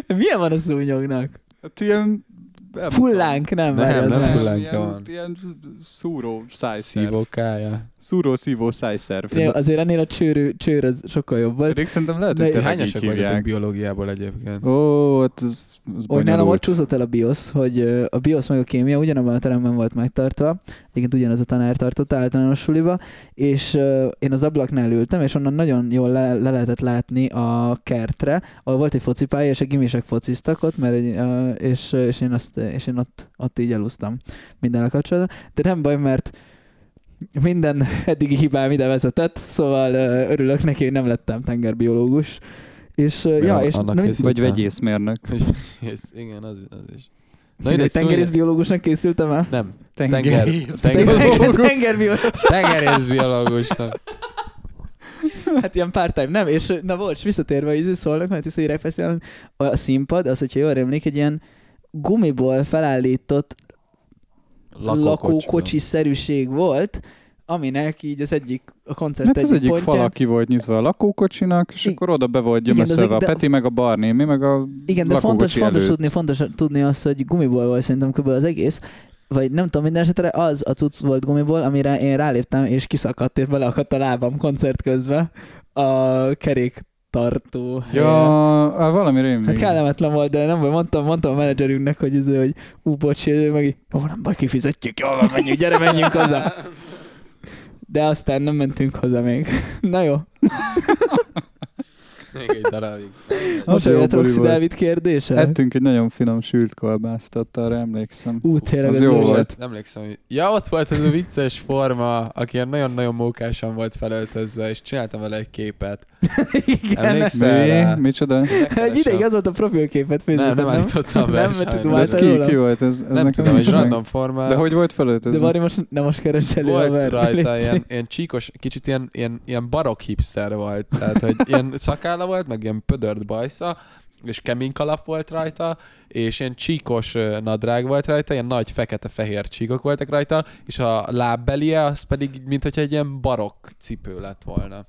Speaker 2: Milyen van a szúnyognak?
Speaker 3: Hát ilyen... nem
Speaker 2: Fullánk, nem?
Speaker 1: Nem, nem
Speaker 2: nem.
Speaker 1: fullánk.
Speaker 3: ilyen,
Speaker 1: van.
Speaker 3: ilyen szúró szájszerv.
Speaker 1: Szívókája.
Speaker 3: Szúró szívó szájszerv.
Speaker 2: Ja, azért ennél a csőr, csőr az sokkal jobb volt.
Speaker 3: Pedig szerintem lehet,
Speaker 2: De
Speaker 3: hogy
Speaker 1: Hányasak
Speaker 3: hívják.
Speaker 1: biológiából egyébként?
Speaker 3: Ó, hát ez, ez
Speaker 2: Hogy nálam ott csúszott el a BIOS, hogy a BIOS meg a kémia ugyanabban a teremben volt megtartva, egyébként ugyanaz a tanár tartotta általános suliba, és én az ablaknál ültem, és onnan nagyon jól le, le lehetett látni a kertre, ahol volt egy focipálya, és a gimisek fociztak ott, mert egy, és, és, én, azt, és én ott, ott így elúsztam minden kapcsolatban. De nem baj, mert minden eddigi hibám ide vezetett, szóval örülök neki, hogy nem lettem tengerbiológus. És, ö, ja, és
Speaker 1: annak
Speaker 2: nem,
Speaker 3: Vagy vegyészmérnök.
Speaker 1: Igen, az, az is. Na, szúnyog-
Speaker 2: tengerészbiológusnak készültem el?
Speaker 1: Nem. Tenger-
Speaker 2: Tenger- Tengerbiológus. [laughs]
Speaker 1: tengerészbiológusnak.
Speaker 2: Hát ilyen part-time, nem, és na bocs, visszatérve, hogy izé szólnak, mert tiszta Fesztiválon, a színpad, az, hogyha jól emlék, egy ilyen gumiból felállított lakókocsi-szerűség volt, aminek így az egyik a koncert
Speaker 3: Hát az
Speaker 2: egyik
Speaker 3: egyik
Speaker 2: pontján,
Speaker 3: fala ki volt nyitva a lakókocsinak, és
Speaker 2: I-
Speaker 3: akkor oda be volt gyömöszölve a
Speaker 2: de-
Speaker 3: Peti, meg a Barni, mi meg a
Speaker 2: Igen, de fontos,
Speaker 3: lakókocsi
Speaker 2: fontos
Speaker 3: előtt.
Speaker 2: tudni, fontos tudni azt, hogy gumiból volt szerintem kb. az egész, vagy nem tudom, minden esetre az a cucc volt gumiból, amire én ráléptem, és kiszakadt, és beleakadt a lábam koncert közben a kerék tartó
Speaker 3: Ja, á, valami rémlik.
Speaker 2: Hát kellemetlen volt, de nem baj, mondtam, mondtam a menedzserünknek, hogy, ez, hogy ú, bocs, meg így, jó, nem baj, kifizetjük, jó, van, menjünk, gyere, menjünk haza. De aztán nem mentünk haza még. [laughs] Na jó, [laughs]
Speaker 1: Még egy darabig.
Speaker 2: most
Speaker 3: buli
Speaker 2: Roxy. Dávid kérdése?
Speaker 3: Ettünk egy nagyon finom sült kolbászt, ott arra emlékszem.
Speaker 2: Ú, tényleg
Speaker 3: Az
Speaker 2: ez
Speaker 3: jó volt.
Speaker 2: volt.
Speaker 1: Nem emlékszem, hogy... Ja, ott volt az a vicces forma, aki nagyon-nagyon mókásan volt felöltözve, és csináltam vele egy képet. [laughs]
Speaker 2: Igen.
Speaker 1: Emlékszel rá?
Speaker 3: Mi? Micsoda?
Speaker 2: Egy ideig az volt a profilképet
Speaker 1: Nem,
Speaker 2: Facebookon,
Speaker 1: nem állítottam be
Speaker 2: Nem, tudom,
Speaker 3: De ez ki, ki volt? Ez, ez
Speaker 1: Nem tudom, egy random formán.
Speaker 3: De hogy volt fölött ez?
Speaker 2: De Vari most nem most keres elő a
Speaker 1: Volt
Speaker 2: ver-
Speaker 1: rajta ilyen, ilyen csíkos, kicsit ilyen, ilyen barok hipster volt. Tehát, hogy ilyen szakálla volt, meg ilyen pödört bajsza, és kemény kalap volt rajta, és ilyen csíkos nadrág volt rajta, ilyen nagy fekete-fehér csíkok voltak rajta, és a lábbelie az pedig, mint hogyha egy ilyen barokk cipő lett volna.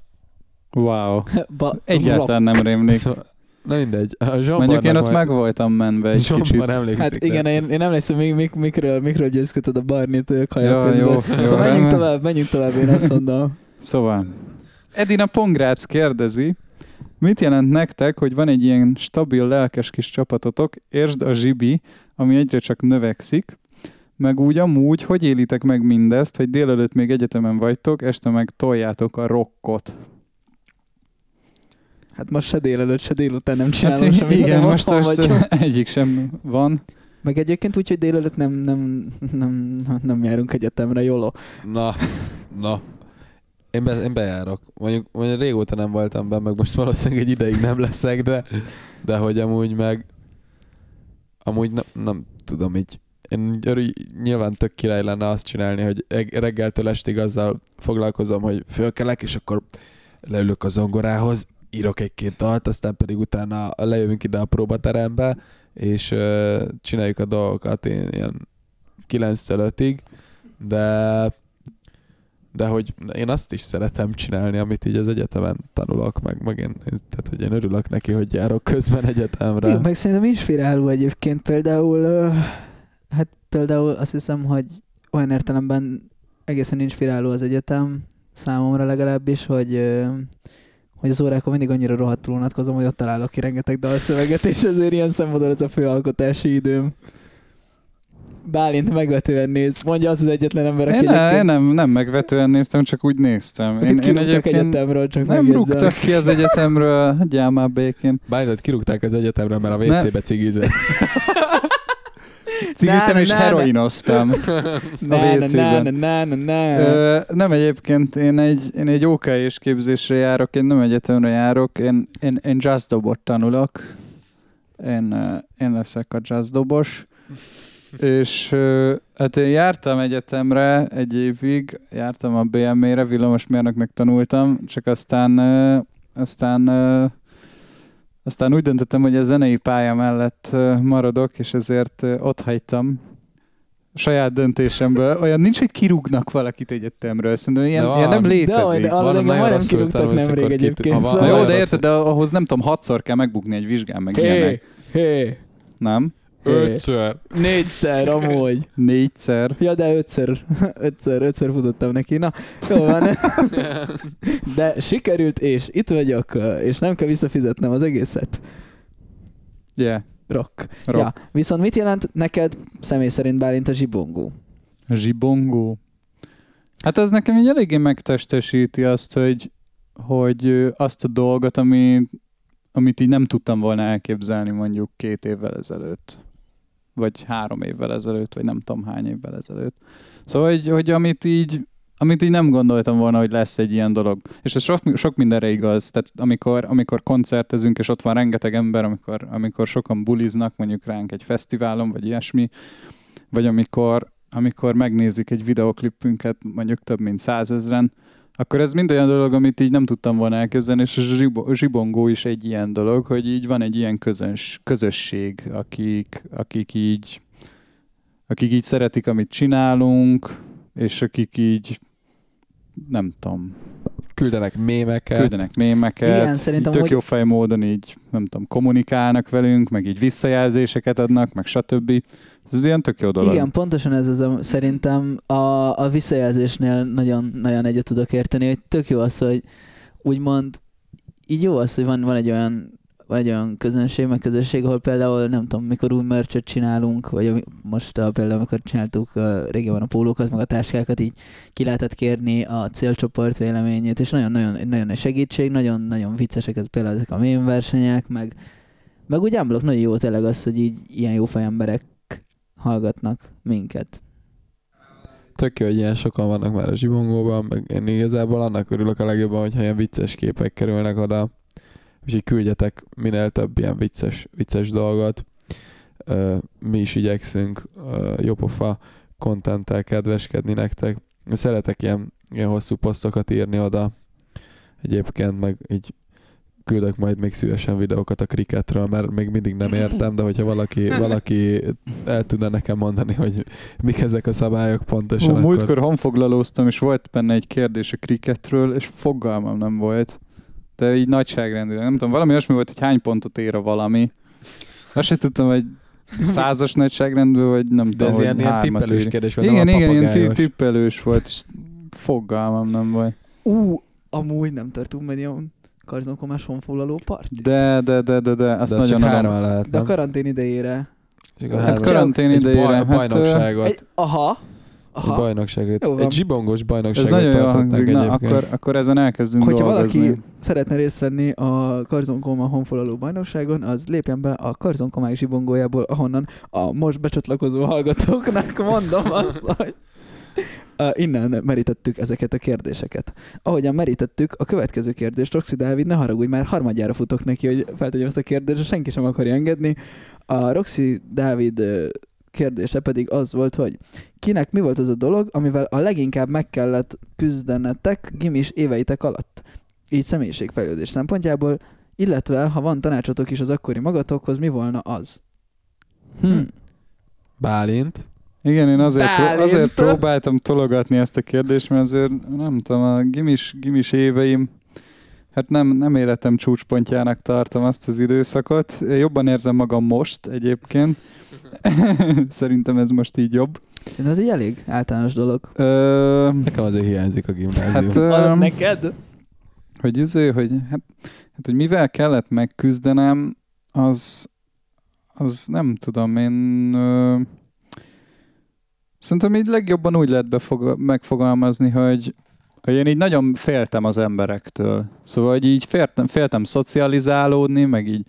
Speaker 3: Wow. [laughs]
Speaker 2: Ba-
Speaker 3: Egyáltalán nem rémlik.
Speaker 1: Szóval, na mindegy. A
Speaker 3: Mondjuk én ott
Speaker 1: majd-
Speaker 3: meg voltam menve egy kicsit.
Speaker 1: emlékszik.
Speaker 2: Hát igen,
Speaker 1: de-
Speaker 2: én, én emlékszem, még, mik, mikről, mikről győzködted a Barnit hajak
Speaker 3: jó, jó,
Speaker 2: Szóval menjünk
Speaker 3: rendben.
Speaker 2: tovább, menjünk tovább, én azt mondom.
Speaker 3: Szóval, Edina Pongrác kérdezi, mit jelent nektek, hogy van egy ilyen stabil, lelkes kis csapatotok, értsd a zsibi, ami egyre csak növekszik, meg úgy amúgy, hogy élitek meg mindezt, hogy délelőtt még egyetemen vagytok, este meg toljátok a rockot.
Speaker 2: Hát most se délelőtt, se délután nem csinálom
Speaker 3: Hát
Speaker 2: semmit,
Speaker 3: igen, most, most [laughs] egyik sem van.
Speaker 2: Meg egyébként úgy, hogy délelőtt nem, nem, nem, nem járunk egyetemre, jóló.
Speaker 1: Na, na. Én, be, én bejárok. Mondjuk, mondjuk régóta nem voltam benne, meg most valószínűleg egy ideig nem leszek, de, de hogy amúgy meg amúgy nem, nem tudom így. Én nyilván tök király lenne azt csinálni, hogy eg- reggeltől estig azzal foglalkozom, hogy fölkelek, és akkor leülök a zongorához, írok egy-két dalt, aztán pedig utána lejövünk ide a próbaterembe, és ö, csináljuk a dolgokat én, ilyen 9-től 5-ig, de de hogy én azt is szeretem csinálni, amit így az egyetemen tanulok, meg, meg én, tehát hogy én örülök neki, hogy járok közben egyetemre.
Speaker 2: Igen, meg szerintem inspiráló egyébként például, ö, hát például azt hiszem, hogy olyan értelemben egészen inspiráló az egyetem, számomra legalábbis, hogy ö, hogy az órákon mindig annyira rohadtul unatkozom, hogy ott találok ki rengeteg dalszöveget, és ezért ilyen szempontból ez a főalkotási időm. Bálint megvetően néz. Mondja az az egyetlen ember, aki
Speaker 3: Én, ne, én nem, nem megvetően néztem, csak úgy néztem.
Speaker 2: akit kirúgtak egyetemről, csak
Speaker 3: nem
Speaker 2: megjegyzem.
Speaker 3: rúgtak ki az egyetemről, hagyjál már békén.
Speaker 1: Bálint kirúgták az egyetemre, mert a WC-be cigizett. [laughs]
Speaker 3: Cigiztem és heroinoztam. [laughs]
Speaker 2: Ne,
Speaker 3: WC-ben. Ö, nem egyébként, én egy, én egy OK és képzésre járok, én nem egyetemre járok, én, én, én jazzdobot tanulok. Én, én leszek a jazzdobos. és hát én jártam egyetemre egy évig, jártam a BME-re, villamosmérnöknek tanultam, csak aztán aztán aztán úgy döntöttem, hogy a zenei pálya mellett maradok, és ezért ott hagytam saját döntésemből. Olyan nincs, hogy kirúgnak valakit egyetemről. Szerintem ilyen,
Speaker 1: De van.
Speaker 3: ilyen nem
Speaker 2: De
Speaker 3: létezik.
Speaker 2: hogy,
Speaker 1: Van,
Speaker 2: arra engem
Speaker 1: nagyon
Speaker 2: majdnem
Speaker 1: rosszul
Speaker 2: kirúgtak nemrég egyébként.
Speaker 1: ha
Speaker 2: Szóval...
Speaker 3: jó, de érted, de ahhoz nem tudom, hatszor kell megbukni egy vizsgán, meg
Speaker 2: Hé,
Speaker 3: ilyenek.
Speaker 2: hé,
Speaker 3: Nem?
Speaker 1: Ötször.
Speaker 2: négyszer amúgy.
Speaker 3: Négyszer.
Speaker 2: Ja, de ötször, ötször, ötször futottam neki. Na, jó van. De sikerült, és itt vagyok, és nem kell visszafizetnem az egészet.
Speaker 3: Yeah.
Speaker 2: Rock.
Speaker 3: Rock.
Speaker 2: Ja. Viszont mit jelent neked személy szerint Bálint a zsibongó?
Speaker 3: Zsibongó. Hát ez nekem így eléggé megtestesíti azt, hogy, hogy azt a dolgot, ami, amit így nem tudtam volna elképzelni mondjuk két évvel ezelőtt. Vagy három évvel ezelőtt, vagy nem tudom hány évvel ezelőtt. Szóval, hogy, hogy amit így amit így nem gondoltam volna, hogy lesz egy ilyen dolog. És ez sok, sok mindenre igaz. Tehát amikor, amikor koncertezünk, és ott van rengeteg ember, amikor, amikor sokan buliznak mondjuk ránk egy fesztiválon, vagy ilyesmi, vagy amikor, amikor megnézik egy videoklipünket mondjuk több mint százezren, akkor ez mind olyan dolog, amit így nem tudtam volna elképzelni, és a zsibo- zsibongó is egy ilyen dolog, hogy így van egy ilyen közöns, közösség, akik, akik így akik így szeretik, amit csinálunk, és akik így nem tudom,
Speaker 1: Küldenek mémeket.
Speaker 3: küldenek mémeket,
Speaker 2: Igen, szerintem,
Speaker 3: tök
Speaker 2: hogy-
Speaker 3: jó fej módon így, nem tudom, kommunikálnak velünk, meg így visszajelzéseket adnak, meg stb. Ez ilyen tök jó dolog.
Speaker 2: Igen, pontosan ez az, a, szerintem a, a visszajelzésnél nagyon, nagyon egyet tudok érteni, hogy tök jó az, hogy úgymond így jó az, hogy van, van egy olyan egy olyan közönség, meg közösség, ahol például nem tudom, mikor új merchet csinálunk, vagy most a, például amikor csináltuk a régebben a pólókat, meg a táskákat, így ki lehetett kérni a célcsoport véleményét, és nagyon-nagyon nagyon nagy segítség, nagyon-nagyon viccesek ez például ezek a mém versenyek, meg, meg úgy ámblok nagyon jó tényleg az, hogy így ilyen jó emberek hallgatnak minket.
Speaker 1: tök jó, hogy ilyen sokan vannak már a zsibongóban, meg én igazából annak örülök a legjobban, hogyha ilyen vicces képek kerülnek oda, és így küldjetek minél több ilyen vicces, vicces dolgot. Mi is igyekszünk jópofa kontenttel kedveskedni nektek. Szeretek ilyen, ilyen hosszú posztokat írni oda. Egyébként meg így küldök majd még szívesen videókat a kriketről, mert még mindig nem értem, de hogyha valaki, [laughs] valaki el tudna nekem mondani, hogy mik ezek a szabályok pontosan, Ó,
Speaker 3: akkor... Múltkor honfoglalóztam, és volt benne egy kérdés a kriketről, és fogalmam nem volt. De így nagyságrendűen. Nem tudom, valami olyasmi volt, hogy hány pontot ér a valami. Azt sem tudtam, hogy százas nagyságrendű, vagy nem
Speaker 1: De ez ilyen, ilyen tippelős kérdés
Speaker 3: volt. Igen, igen, ilyen tippelős volt, és fogalmam nem volt.
Speaker 2: Ú, amúgy nem tartunk menni karzonkomás honfoglaló part?
Speaker 3: De, de, de, de, de, azt de nagyon
Speaker 1: adom. lehet,
Speaker 2: De a karantén idejére.
Speaker 3: a hát karantén idejére. Baj,
Speaker 1: hát, bajnokságot.
Speaker 2: Egy, aha.
Speaker 1: Aha. Egy bajnokságot. Egy zsibongos bajnokságot
Speaker 3: Ez nagyon jó hangzik. Na, akkor, akkor ezen elkezdünk
Speaker 2: Hogyha
Speaker 3: dolgozni.
Speaker 2: valaki szeretne részt venni a Karzonkoma honfoglaló bajnokságon, az lépjen be a Karzonkomák zsibongójából, ahonnan a most becsatlakozó hallgatóknak [laughs] mondom azt, hogy innen merítettük ezeket a kérdéseket. Ahogyan merítettük, a következő kérdést, Roxy Dávid, ne haragudj, már harmadjára futok neki, hogy feltegyem ezt a kérdést, senki sem akarja engedni. A Roxy Dávid kérdése pedig az volt, hogy kinek mi volt az a dolog, amivel a leginkább meg kellett küzdenetek gimis éveitek alatt? Így személyiségfejlődés szempontjából, illetve ha van tanácsotok is az akkori magatokhoz, mi volna az?
Speaker 1: Hm. Bálint.
Speaker 3: Igen, én azért, pró- azért próbáltam tologatni ezt a kérdést, mert azért nem tudom, a gimis, gimis éveim, hát nem, nem életem csúcspontjának tartom azt az időszakot. Jobban érzem magam most egyébként. [laughs] Szerintem ez most így jobb.
Speaker 2: Szerintem ez egy elég általános dolog.
Speaker 1: Ö... Nekem azért hiányzik a gimnázium. Hát,
Speaker 2: ö... neked?
Speaker 3: Hogy, izé, hogy, hát, hát, hogy mivel kellett megküzdenem, az, az nem tudom, én... Ö Szerintem így legjobban úgy lehet befog- megfogalmazni, hogy, hogy én így nagyon féltem az emberektől. Szóval, hogy így féltem, féltem szocializálódni, meg így,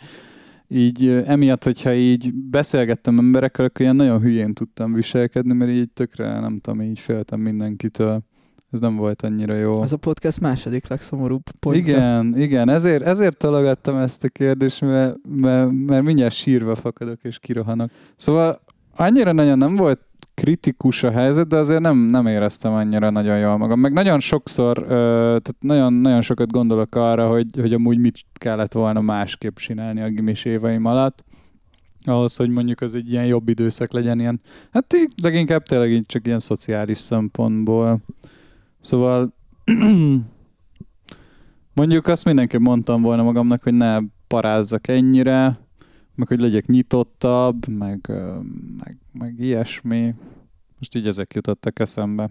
Speaker 3: így emiatt, hogyha így beszélgettem emberekkel, akkor ilyen nagyon hülyén tudtam viselkedni, mert így tökre, nem tudom, így féltem mindenkitől. Ez nem volt annyira jó.
Speaker 2: Ez a podcast második legszomorúbb pontja.
Speaker 3: Igen, igen, ezért, ezért tologattam ezt a kérdést, mert, mert, mert mindjárt sírva fakadok és kirohanok. Szóval annyira nagyon nem volt kritikus a helyzet, de azért nem, nem éreztem annyira nagyon jól magam. Meg nagyon sokszor, tehát nagyon, nagyon sokat gondolok arra, hogy, hogy amúgy mit kellett volna másképp csinálni a gimis éveim alatt, ahhoz, hogy mondjuk az egy ilyen jobb időszak legyen ilyen, hát így, leginkább tényleg így csak ilyen szociális szempontból. Szóval [clears throat] mondjuk azt mindenképp mondtam volna magamnak, hogy ne parázzak ennyire, meg hogy legyek nyitottabb, meg, meg, meg ilyesmi. Most így ezek jutottak eszembe.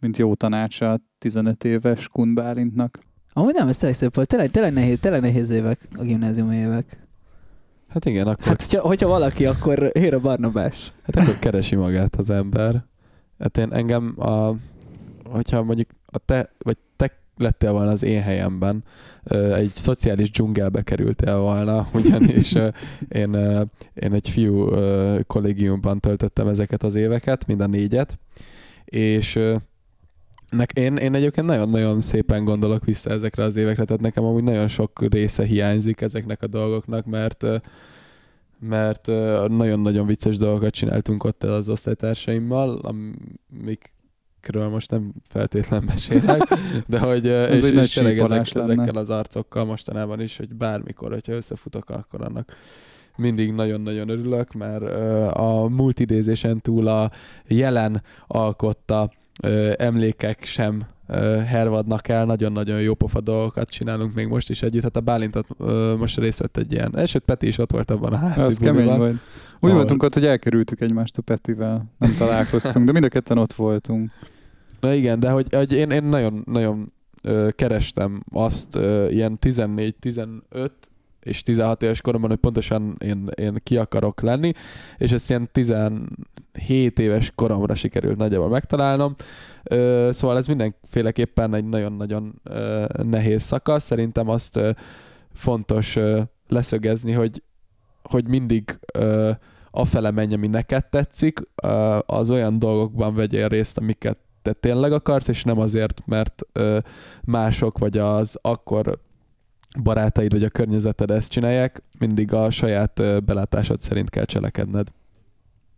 Speaker 3: Mint jó tanácsa 15 éves Kun Bálintnak.
Speaker 2: Amúgy nem, ez tényleg szép volt. Tényleg, tényleg, nehéz, tényleg nehéz évek, a gimnázium évek.
Speaker 1: Hát igen, akkor...
Speaker 2: Hát, hogyha, hogyha valaki, akkor Héra Barnabás.
Speaker 1: Hát akkor keresi magát az ember. Hát én engem, a, hogyha mondjuk a te, vagy te lettél volna az én helyemben, egy szociális dzsungelbe kerültél volna, [laughs] ugyanis én, én egy fiú kollégiumban töltöttem ezeket az éveket, mind a négyet, és nek, én, én egyébként nagyon-nagyon szépen gondolok vissza ezekre az évekre, tehát nekem amúgy nagyon sok része hiányzik ezeknek a dolgoknak, mert mert nagyon-nagyon vicces dolgokat csináltunk ott az osztálytársaimmal, amik amikről most nem feltétlen mesélek, [laughs] de hogy és, és tényleg ezek, ezekkel az arcokkal mostanában is, hogy bármikor, hogyha összefutok, akkor annak mindig nagyon-nagyon örülök, mert a multidézésen túl a jelen alkotta emlékek sem hervadnak el, nagyon-nagyon jó pofa dolgokat csinálunk még most is együtt. Hát a Bálintot most részt vett egy ilyen, és ott Peti is ott volt abban a házi Ez
Speaker 3: kemény volt. Úgy ahol... voltunk ott, hogy elkerültük egymást a Petivel, nem találkoztunk, de mind a ketten ott voltunk.
Speaker 1: Na igen, de hogy, hogy én, én nagyon, nagyon kerestem azt ilyen 14-15 és 16 éves koromban, hogy pontosan én, én ki akarok lenni, és ezt ilyen 17 éves koromra sikerült nagyjából megtalálnom. Ö, szóval ez mindenféleképpen egy nagyon-nagyon ö, nehéz szakasz. Szerintem azt ö, fontos ö, leszögezni, hogy, hogy mindig ö, afele menj, ami neked tetszik, az olyan dolgokban vegyél részt, amiket te tényleg akarsz, és nem azért, mert mások vagy az akkor barátaid vagy a környezeted ezt csinálják, mindig a saját belátásod szerint kell cselekedned.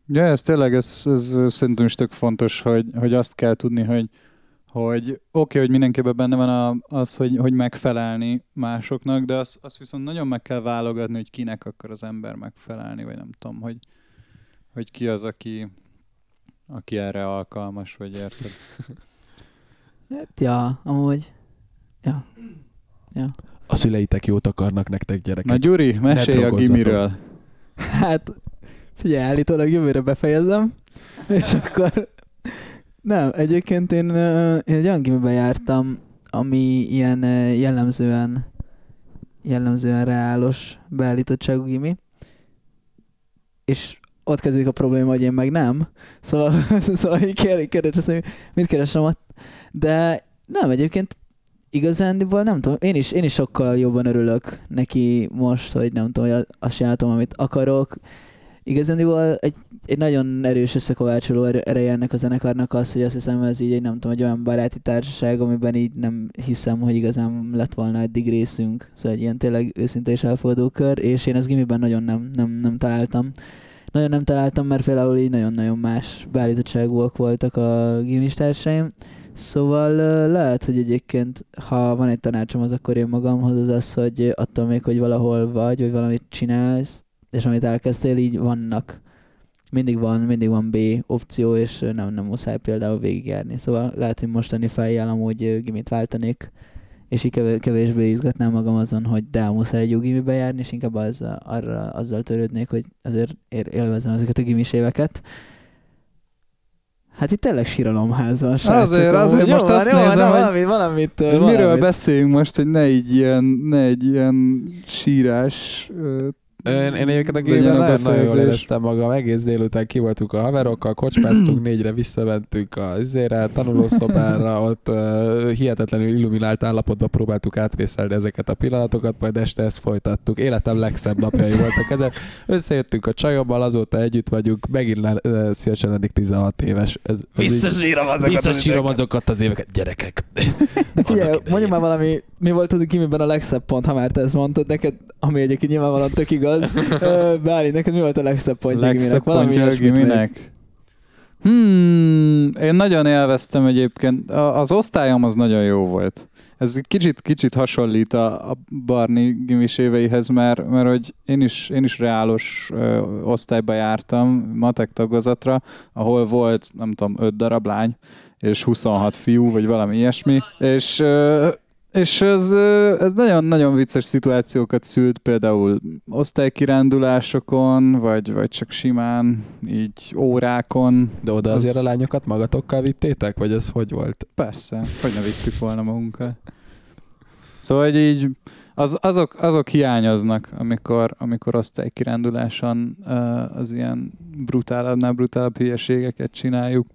Speaker 3: Ja, ez tényleg, ez, ez szerintem is tök fontos, hogy, hogy azt kell tudni, hogy, hogy oké, okay, hogy mindenképpen benne van a, az, hogy, hogy megfelelni másoknak, de azt, azt viszont nagyon meg kell válogatni, hogy kinek akar az ember megfelelni, vagy nem tudom, hogy, hogy ki az, aki, aki erre alkalmas, vagy érted? [laughs]
Speaker 2: Hát, ja, amúgy. Ja. ja.
Speaker 1: A szüleitek jót akarnak nektek, gyerekek.
Speaker 3: Na Gyuri, mesélj a gimiről.
Speaker 2: Hát, figyelj, állítólag jövőre befejezem, és [laughs] akkor nem, egyébként én, én egy olyan gimiben jártam, ami ilyen jellemzően jellemzően reálos beállítottságú gimi, és ott kezdődik a probléma, hogy én meg nem. Szóval, [laughs] szóval kérdés, hogy mit keresem ott. De nem, egyébként igazándiból nem tudom, én is, én is sokkal jobban örülök neki most, hogy nem tudom, hogy azt csináltam, amit akarok. Igazándiból egy, egy nagyon erős összekovácsoló ereje ennek a zenekarnak az, hogy azt hiszem, ez így egy nem tudom, egy olyan baráti társaság, amiben így nem hiszem, hogy igazán lett volna eddig részünk. Szóval egy ilyen tényleg őszinte és elfogadó kör, és én ezt gimiben nagyon nem, nem, nem találtam nagyon nem találtam, mert például így nagyon-nagyon más beállítottságúak voltak a gimistársaim. Szóval lehet, hogy egyébként, ha van egy tanácsom, az akkor én magamhoz az az, hogy attól még, hogy valahol vagy, vagy valamit csinálsz, és amit elkezdtél, így vannak mindig van, mindig van B opció, és nem, nem muszáj például végigjárni. Szóval lehet, hogy mostani fejjel amúgy gimit váltanék, és így kevésbé izgatnám magam azon, hogy de muszáj egy jó gimibe járni, és inkább az, arra, azzal törődnék, hogy azért élvezem ezeket a gimis éveket. Hát itt tényleg síralomház van,
Speaker 3: srácok. Azért, azért most azt jó, nézem, hogy valamit, valamit, hogy miről valamit. beszéljünk most, hogy ne egy ilyen, ne egy ilyen sírás
Speaker 1: én, én egyébként a gében nagyon, nagyon jól éreztem magam, egész délután ki voltunk a haverokkal, kocsmáztunk [clears throat] négyre, visszamentünk a zére, tanulószobára, ott uh, hihetetlenül illuminált állapotban próbáltuk átvészelni ezeket a pillanatokat, majd este ezt folytattuk. Életem legszebb napjai voltak ezek. Összejöttünk a csajommal, azóta együtt vagyunk, megint uh, szívesen lennék 16 éves. Ez,
Speaker 2: Visszasírom azokat,
Speaker 1: Visszasírom azokat az éveket, gyerekek.
Speaker 2: Figyelj, mondjuk már valami, mi volt az a a legszebb pont, ha már te ezt mondtad neked, ami egyébként nyilvánvalóan tök igaz, az. Báli, neked mi volt a legszebb pontja
Speaker 3: Legszebb pontja Giminek? Hmm, én nagyon élveztem egyébként. Az osztályom az nagyon jó volt. Ez kicsit, kicsit hasonlít a, a Barni gimis éveihez, mert, mert hogy én is, én is reálos ö, osztályba jártam, matek tagozatra, ahol volt, nem tudom, öt darab lány, és 26 fiú, vagy valami ilyesmi, és ö, és ez, ez nagyon-nagyon vicces szituációkat szült, például osztálykirándulásokon, vagy, vagy csak simán, így órákon.
Speaker 1: De oda az... azért a lányokat magatokkal vittétek, vagy ez hogy volt?
Speaker 3: Persze, hogy ne vittük volna magunkkal. Szóval hogy így az, azok, azok hiányoznak, amikor, amikor osztálykiránduláson az ilyen brutálabbnál brutálabb hülyeségeket csináljuk.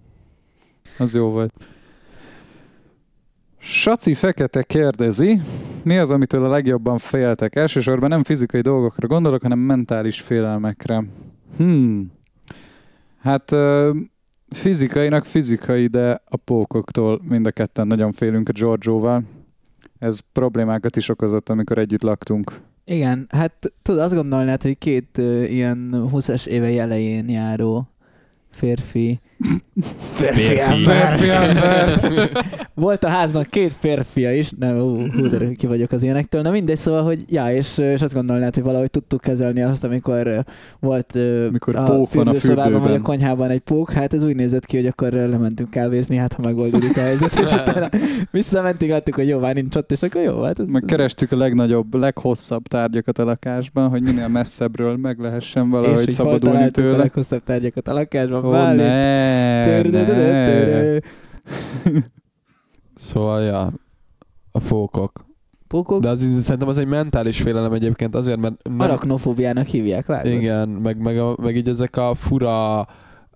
Speaker 3: Az jó volt. Saci Fekete kérdezi, mi az, amitől a legjobban féltek? Elsősorban nem fizikai dolgokra gondolok, hanem mentális félelmekre. Hmm. Hát fizikainak fizikai, de a pókoktól mind a ketten nagyon félünk a Giorgioval. Ez problémákat is okozott, amikor együtt laktunk.
Speaker 2: Igen, hát tudod, azt gondolnád, hogy két uh, ilyen 20-as éve elején járó férfi
Speaker 1: Férfi, férfi. ember.
Speaker 2: Volt a háznak két férfia is, nem, ú, hú, de ki vagyok az ilyenektől, na mindegy, szóval, hogy ja, és, és azt gondolnád, hogy valahogy tudtuk kezelni azt, amikor volt
Speaker 3: amikor a pók van a fürdőben.
Speaker 2: vagy a konyhában egy pók, hát ez úgy nézett ki, hogy akkor lementünk kávézni, hát ha megoldódik a helyzet, és [laughs] [laughs] utána visszamentünk, láttuk, hogy jó, már nincs ott, és akkor jó, hát ez...
Speaker 3: Meg kerestük a legnagyobb, leghosszabb tárgyakat a lakásban, hogy minél messzebbről meg lehessen valahogy szabadulni tőle. a
Speaker 2: leghosszabb tárgyakat a lakásban,
Speaker 3: oh, ne
Speaker 1: Szóval, ja, a pókok.
Speaker 2: Pókok?
Speaker 1: De az, szerintem az egy mentális félelem egyébként azért, mert...
Speaker 2: Nem... Arachnofóbiának hívják, vágod?
Speaker 1: Igen, meg, meg, a, meg így ezek a fura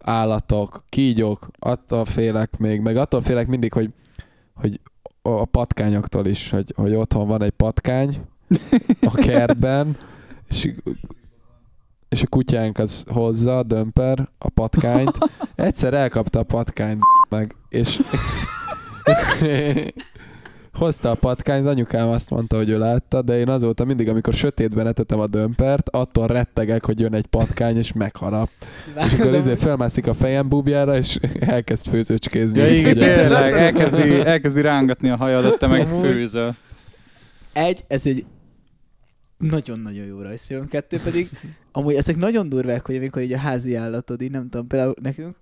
Speaker 1: állatok, kígyók, attól félek még, meg attól félek mindig, hogy, hogy a patkányoktól is, hogy, hogy otthon van egy patkány a kertben, és és a kutyánk az hozza a dömper, a patkányt. [laughs] Egyszer elkapta a patkányt meg, és [laughs] hozta a patkányt, anyukám azt mondta, hogy ő látta, de én azóta mindig, amikor sötétben etetem a dömpert, attól rettegek, hogy jön egy patkány, és megharap. És akkor ezért felmászik a fejem búbjára, és elkezd főzőcskézni.
Speaker 3: Ja, igen, tényleg, elkezdi, elkezdi rángatni a hajadat, te meg főzöl.
Speaker 2: Egy, ez egy nagyon-nagyon jó rajzfilm. Kettő pedig, amúgy ezek nagyon durvák, hogy amikor így a házi állatod, így nem tudom, például nekünk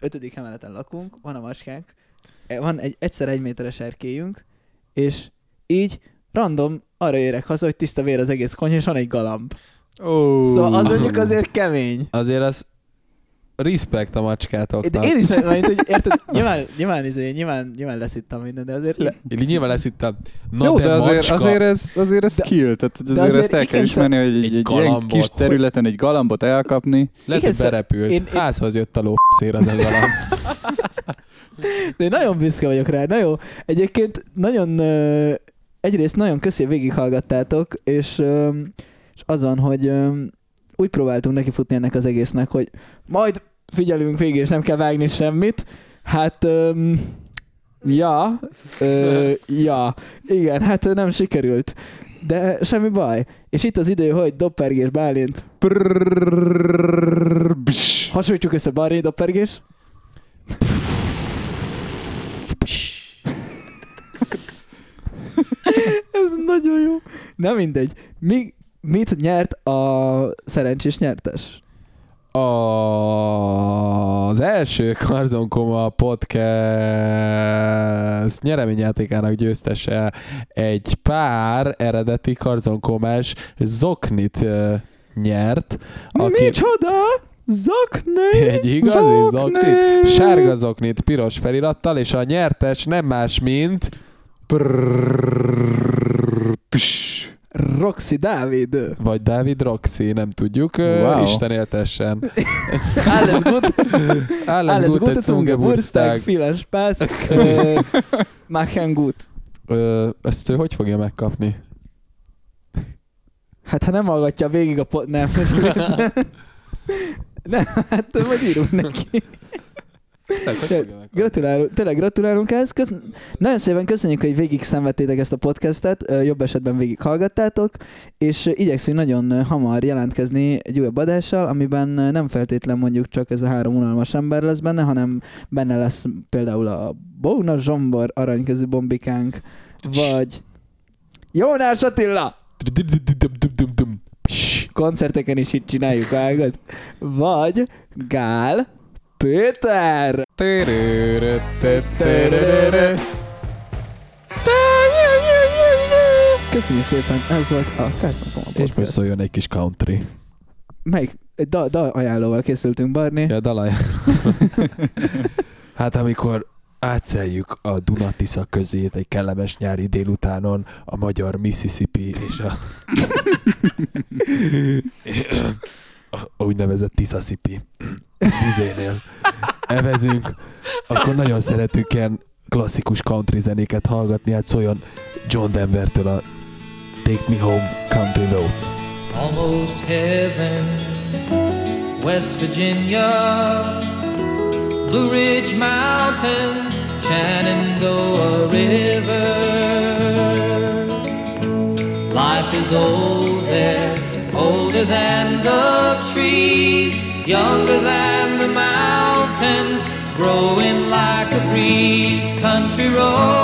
Speaker 2: ötödik emeleten lakunk, van a macskánk, e, van egy egyszer egy méteres erkélyünk, és így random arra érek haza, hogy tiszta vér az egész konyha, és van egy galamb.
Speaker 3: Oh.
Speaker 2: Szóval az mondjuk azért kemény.
Speaker 1: Azért az respekt a
Speaker 2: De
Speaker 1: macskátoknak.
Speaker 2: én is, mert, hogy érted, [laughs] nyilván, nyilván, izé, nyilván, nyilván lesz itt minden, de azért
Speaker 1: Le, nyilván lesz itt a... Na
Speaker 3: Jó, de, azért,
Speaker 1: macska.
Speaker 3: azért, ez, azért ez
Speaker 2: De-
Speaker 3: skill, tehát
Speaker 2: de
Speaker 3: azért,
Speaker 2: azért
Speaker 3: ezt el kell ismerni, hogy egy,
Speaker 1: egy
Speaker 3: egy, ilyen kis területen egy galambot elkapni.
Speaker 1: Lehet, hogy berepült.
Speaker 2: én- én-
Speaker 1: Házhoz jött a ló szér az a galamb. [laughs]
Speaker 2: De én nagyon büszke vagyok rá. Na jó, egyébként nagyon, egyrészt nagyon köszi, hogy végighallgattátok, és, és azon, hogy úgy próbáltunk nekifutni ennek az egésznek, hogy majd figyelünk végig, és nem kell vágni semmit. Hát, ö, ja, ö, ja, igen, hát nem sikerült. De semmi baj. És itt az idő, hogy Doppergés Bálint. Hasonlítjuk össze Barney Doppergés. [laughs] Ez nagyon jó. Nem mindegy. Mi, mit nyert a szerencsés nyertes?
Speaker 1: Az első Karzon Koma podcast nyereményjátékának győztese egy pár eredeti Karzon Komás zoknit nyert.
Speaker 2: Aki... Micsoda? Zokni!
Speaker 1: Egy igazi zoknit. Sárga zoknit piros felirattal, és a nyertes nem más, mint
Speaker 3: Prrrr.
Speaker 2: Roxy Dávid.
Speaker 1: vagy Dávid Roxy, nem tudjuk. Wow. Isten éltessen. [laughs]
Speaker 2: Alles gut.
Speaker 1: Alles,
Speaker 2: Alles
Speaker 1: Gute
Speaker 2: Gute Geburtstag.
Speaker 1: Geburtstag.
Speaker 2: Vielen Spaß. [laughs] Machen gut.
Speaker 1: Ö, ezt ő hogy fogja megkapni?
Speaker 2: Hát ha nem hallgatja végig a pot... Nem. [laughs] nem, hát majd írunk neki.
Speaker 1: Tényleg, hogy fogja megkapni?
Speaker 2: Gratulálunk, tényleg gratulálunk ehhez. Kösz... Nagyon szépen köszönjük, hogy végig szenvedtétek ezt a podcastet, jobb esetben végig hallgattátok, és igyekszünk nagyon hamar jelentkezni egy újabb adással, amiben nem feltétlen mondjuk csak ez a három unalmas ember lesz benne, hanem benne lesz például a Bóna Zsombor aranykezű bombikánk, vagy Jónás Attila! Koncerteken is itt csináljuk ágat, vagy Gál Péter! Köszönjük szépen, ez volt a Carson Koma
Speaker 1: És most
Speaker 2: Podcast.
Speaker 1: szóljon egy kis country.
Speaker 2: Melyik? Egy da, da ajánlóval készültünk, Barni.
Speaker 1: Ja, dalaj. [laughs] hát amikor átszeljük a Dunatisza közét egy kellemes nyári délutánon a magyar Mississippi és a, [laughs] [laughs] a úgynevezett Tiszaszipi vizénél evezünk, akkor nagyon szeretünk ilyen klasszikus country zenéket hallgatni, hát szóljon John Denvertől a Take Me Home Country Roads.
Speaker 4: almost heaven. West Virginia, Blue Ridge Mountains, Shenandoah River. Life is old there, older than the trees, younger than mountains, growing like a breeze. Country roads,